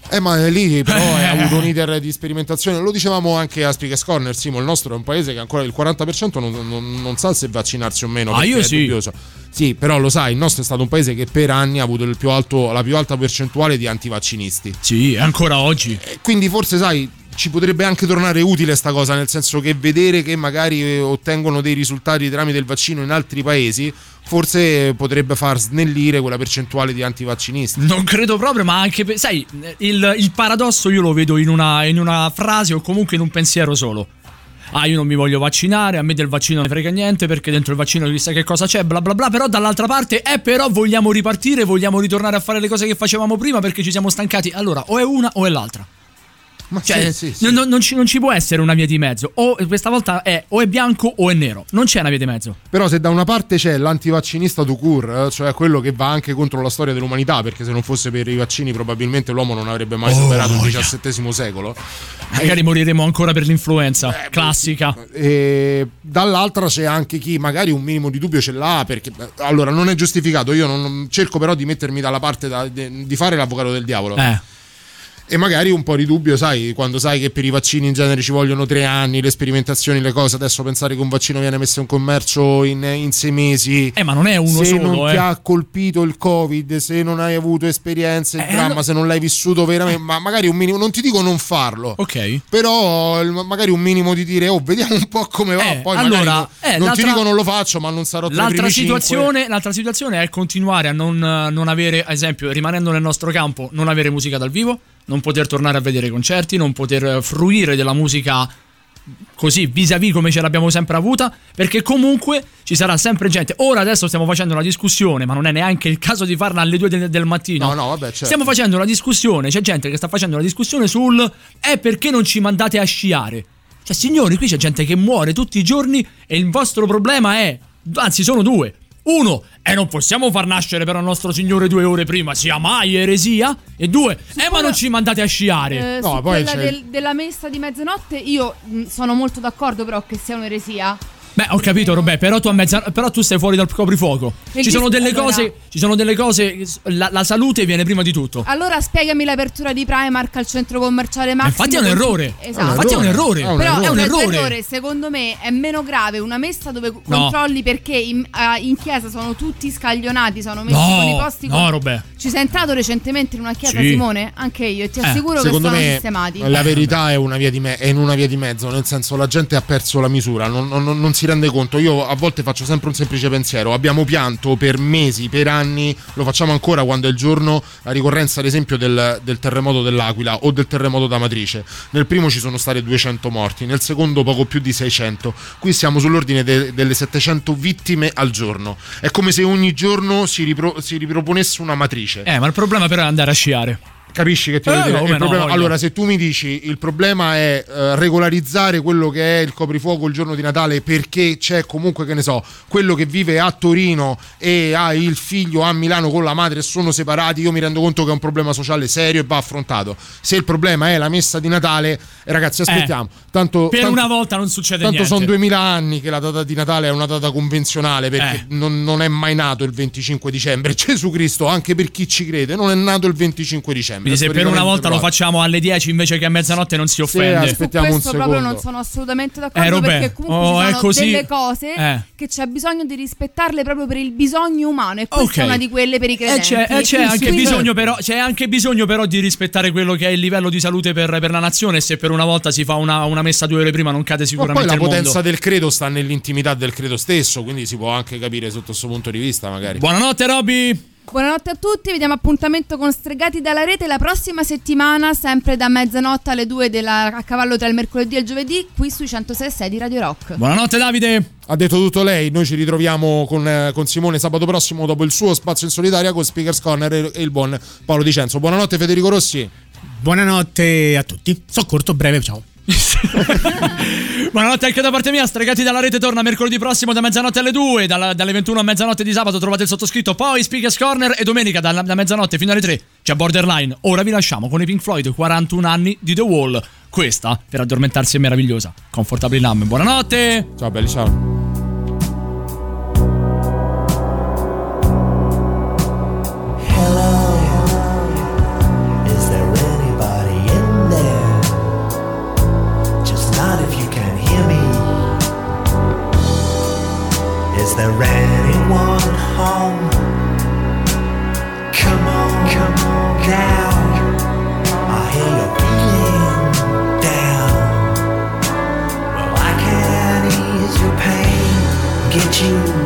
Eh, ma lì però ha avuto un iter di sperimentazione. Lo dicevamo anche a Speakers Corner, Simo. Il nostro è un paese che ancora il 40% non, non- non sa se vaccinarsi o meno. Ah, io sì. dubbioso. Sì, però lo sai, il nostro è stato un paese che per anni ha avuto il più alto- la più alta percentuale di antivaccinisti. Sì, ancora oggi. Quindi forse sai. Ci potrebbe anche tornare utile sta cosa, nel senso che vedere che magari eh, ottengono dei risultati tramite il vaccino in altri paesi forse potrebbe far snellire quella percentuale di antivaccinisti. Non credo proprio, ma anche sai, il, il paradosso io lo vedo in una, in una frase o comunque in un pensiero solo. Ah, io non mi voglio vaccinare, a me del vaccino non ne frega niente perché dentro il vaccino chissà che cosa c'è, bla bla bla. Però dall'altra parte, eh, però vogliamo ripartire, vogliamo ritornare a fare le cose che facevamo prima perché ci siamo stancati. Allora, o è una o è l'altra. Ma Cioè, sì, sì, non- non- ci, non ci può essere una via di mezzo. O questa volta è o è bianco o è nero. Non c'è una via di mezzo. Però se da una parte c'è l'antivaccinista cure, eh, cioè quello che va anche contro la storia dell'umanità, perché se non fosse per i vaccini probabilmente l'uomo non avrebbe mai Oh, superato il. XVII secolo. Magari moriremo ancora per l'influenza. Classica. E dall'altra c'è anche chi magari un minimo di dubbio ce l'ha perché beh, allora non è giustificato io non, cerco però di mettermi dalla parte da- de- di fare l'avvocato del diavolo Eh. E magari un po' di dubbio sai quando sai che per i vaccini in genere ci vogliono tre anni le sperimentazioni le cose. Adesso pensare che un vaccino viene messo in commercio in, in sei mesi. Eh, ma non è uno se solo, non eh. ti ha colpito il covid se non hai avuto esperienze il Eh, dramma allora- se non l'hai vissuto veramente ma magari un minimo non ti dico non farlo Ok. però magari un minimo di dire oh vediamo un po' come va Eh, poi allora, magari no- eh, non ti dico non lo faccio ma non sarò tra L'altra situazione, l'altra situazione è continuare a non, non avere, ad esempio, rimanendo nel nostro campo, non avere musica dal vivo, non poter tornare a vedere concerti, non poter eh, fruire della musica così vis-à-vis come ce l'abbiamo sempre avuta, perché comunque ci sarà sempre gente. Ora adesso stiamo facendo una discussione, ma non è neanche il caso di farla alle 2 del, del mattino. no no vabbè certo. Stiamo facendo una discussione, c'è gente che sta facendo una discussione sul è perché non ci mandate a sciare. Cioè, signori, qui c'è gente che muore tutti i giorni e il vostro problema è, anzi sono due. Uno, e non possiamo far nascere però il nostro Signore due ore prima, sia mai eresia. E due, eh ma non ci mandate a sciare. Eh, su quella del- della messa di mezzanotte io mh, sono molto d'accordo però che sia un'eresia. Beh, ho capito, Robè, però tu, a mezza- però tu sei fuori dal coprifuoco. Il Ci sono delle allora- cose, ci sono delle cose, la, la salute viene prima di tutto. Allora spiegami l'apertura di Primark al centro commerciale Massimo. infatti è un con- errore. Esatto. Infatti è un errore. È un Però errore. È un errore. secondo me è meno grave una messa dove controlli perché in, ah, in chiesa sono tutti scaglionati, sono messi No, con i posti no, Robè. Ci sei entrato recentemente in una chiesa, Sì. Simone? Anche io, e ti Eh, assicuro che secondo sono me sistemati. la verità è, una via di me- è in una via di mezzo, nel senso la gente ha perso la misura, non, non- non si rende conto. Io a volte faccio sempre un semplice pensiero, abbiamo pianto per mesi, per anni, lo facciamo ancora quando è il giorno, la ricorrenza ad esempio del, del terremoto dell'Aquila o del terremoto d'Amatrice. Nel primo ci sono state 200 morti, nel secondo poco più di 600. Qui siamo sull'ordine de- delle 700 vittime al giorno. È come se ogni giorno si, ripro- si riproponesse una matrice. Eh, ma il problema però è andare a sciare. Capisci che ti Eh, voglio dire? come Il no, problema- voglio. allora, se tu mi dici il problema è eh, regolarizzare quello che è il coprifuoco il giorno di Natale perché c'è comunque, che ne so, quello che vive a Torino e ha il figlio a Milano con la madre e sono separati, io mi rendo conto che è un problema sociale serio e va affrontato. Se il problema è la messa di Natale, eh, ragazzi, aspettiamo. tanto, Per tanto- una volta non succede Tanto niente. sono 2000 anni che la data di Natale è una data convenzionale perché Eh. non, non è mai nato il 25 dicembre. Gesù Cristo, anche per chi ci crede, non è nato il 25 dicembre. Quindi se per una volta lo facciamo alle 10 invece che a mezzanotte non si offende. Su questo proprio non sono assolutamente d'accordo Eh, Robè. perché comunque Oh, sono così. delle cose Eh. che c'è bisogno di rispettarle proprio per il bisogno umano e questa Ok. è una di quelle per i E credenti. c'è, e c'è anche bisogno però, c'è anche bisogno però di rispettare quello che è il livello di salute per, per la nazione. Se per una volta si fa una, una messa due ore prima, non cade Ma sicuramente poi la il mondo. potenza del credo sta nell'intimità del credo stesso, quindi si può anche capire sotto questo punto di vista, magari. Buonanotte, Robby. Buonanotte a tutti, vediamo appuntamento con Stregati dalla rete la prossima settimana, sempre da mezzanotte alle 2 della, a cavallo tra il mercoledì e il giovedì, qui sui 106 di Radio Rock. Buonanotte, Davide. Ha detto tutto lei, noi ci ritroviamo con, eh, con Simone sabato prossimo dopo il suo spazio in solitaria con Speakers Corner e, e il buon Paolo Dicenzo. Buonanotte Federico Rossi. Buonanotte a tutti. Soccorso breve, ciao. Buonanotte anche da parte mia, Stregati dalla rete torna mercoledì prossimo da mezzanotte alle 2, dalla- dalle 21 a mezzanotte di sabato trovate il sottoscritto, poi Speakers Corner e domenica dalla- da, mezzanotte fino alle 3 c'è Borderline. Ora vi lasciamo con i Pink Floyd 41 anni di The Wall. Questa per addormentarsi è meravigliosa. Comfortably Numb. Buonanotte. Ciao belli, ciao. there anyone home? Come on, come on down. I hear you're feeling down. Well, I can ease your pain, get you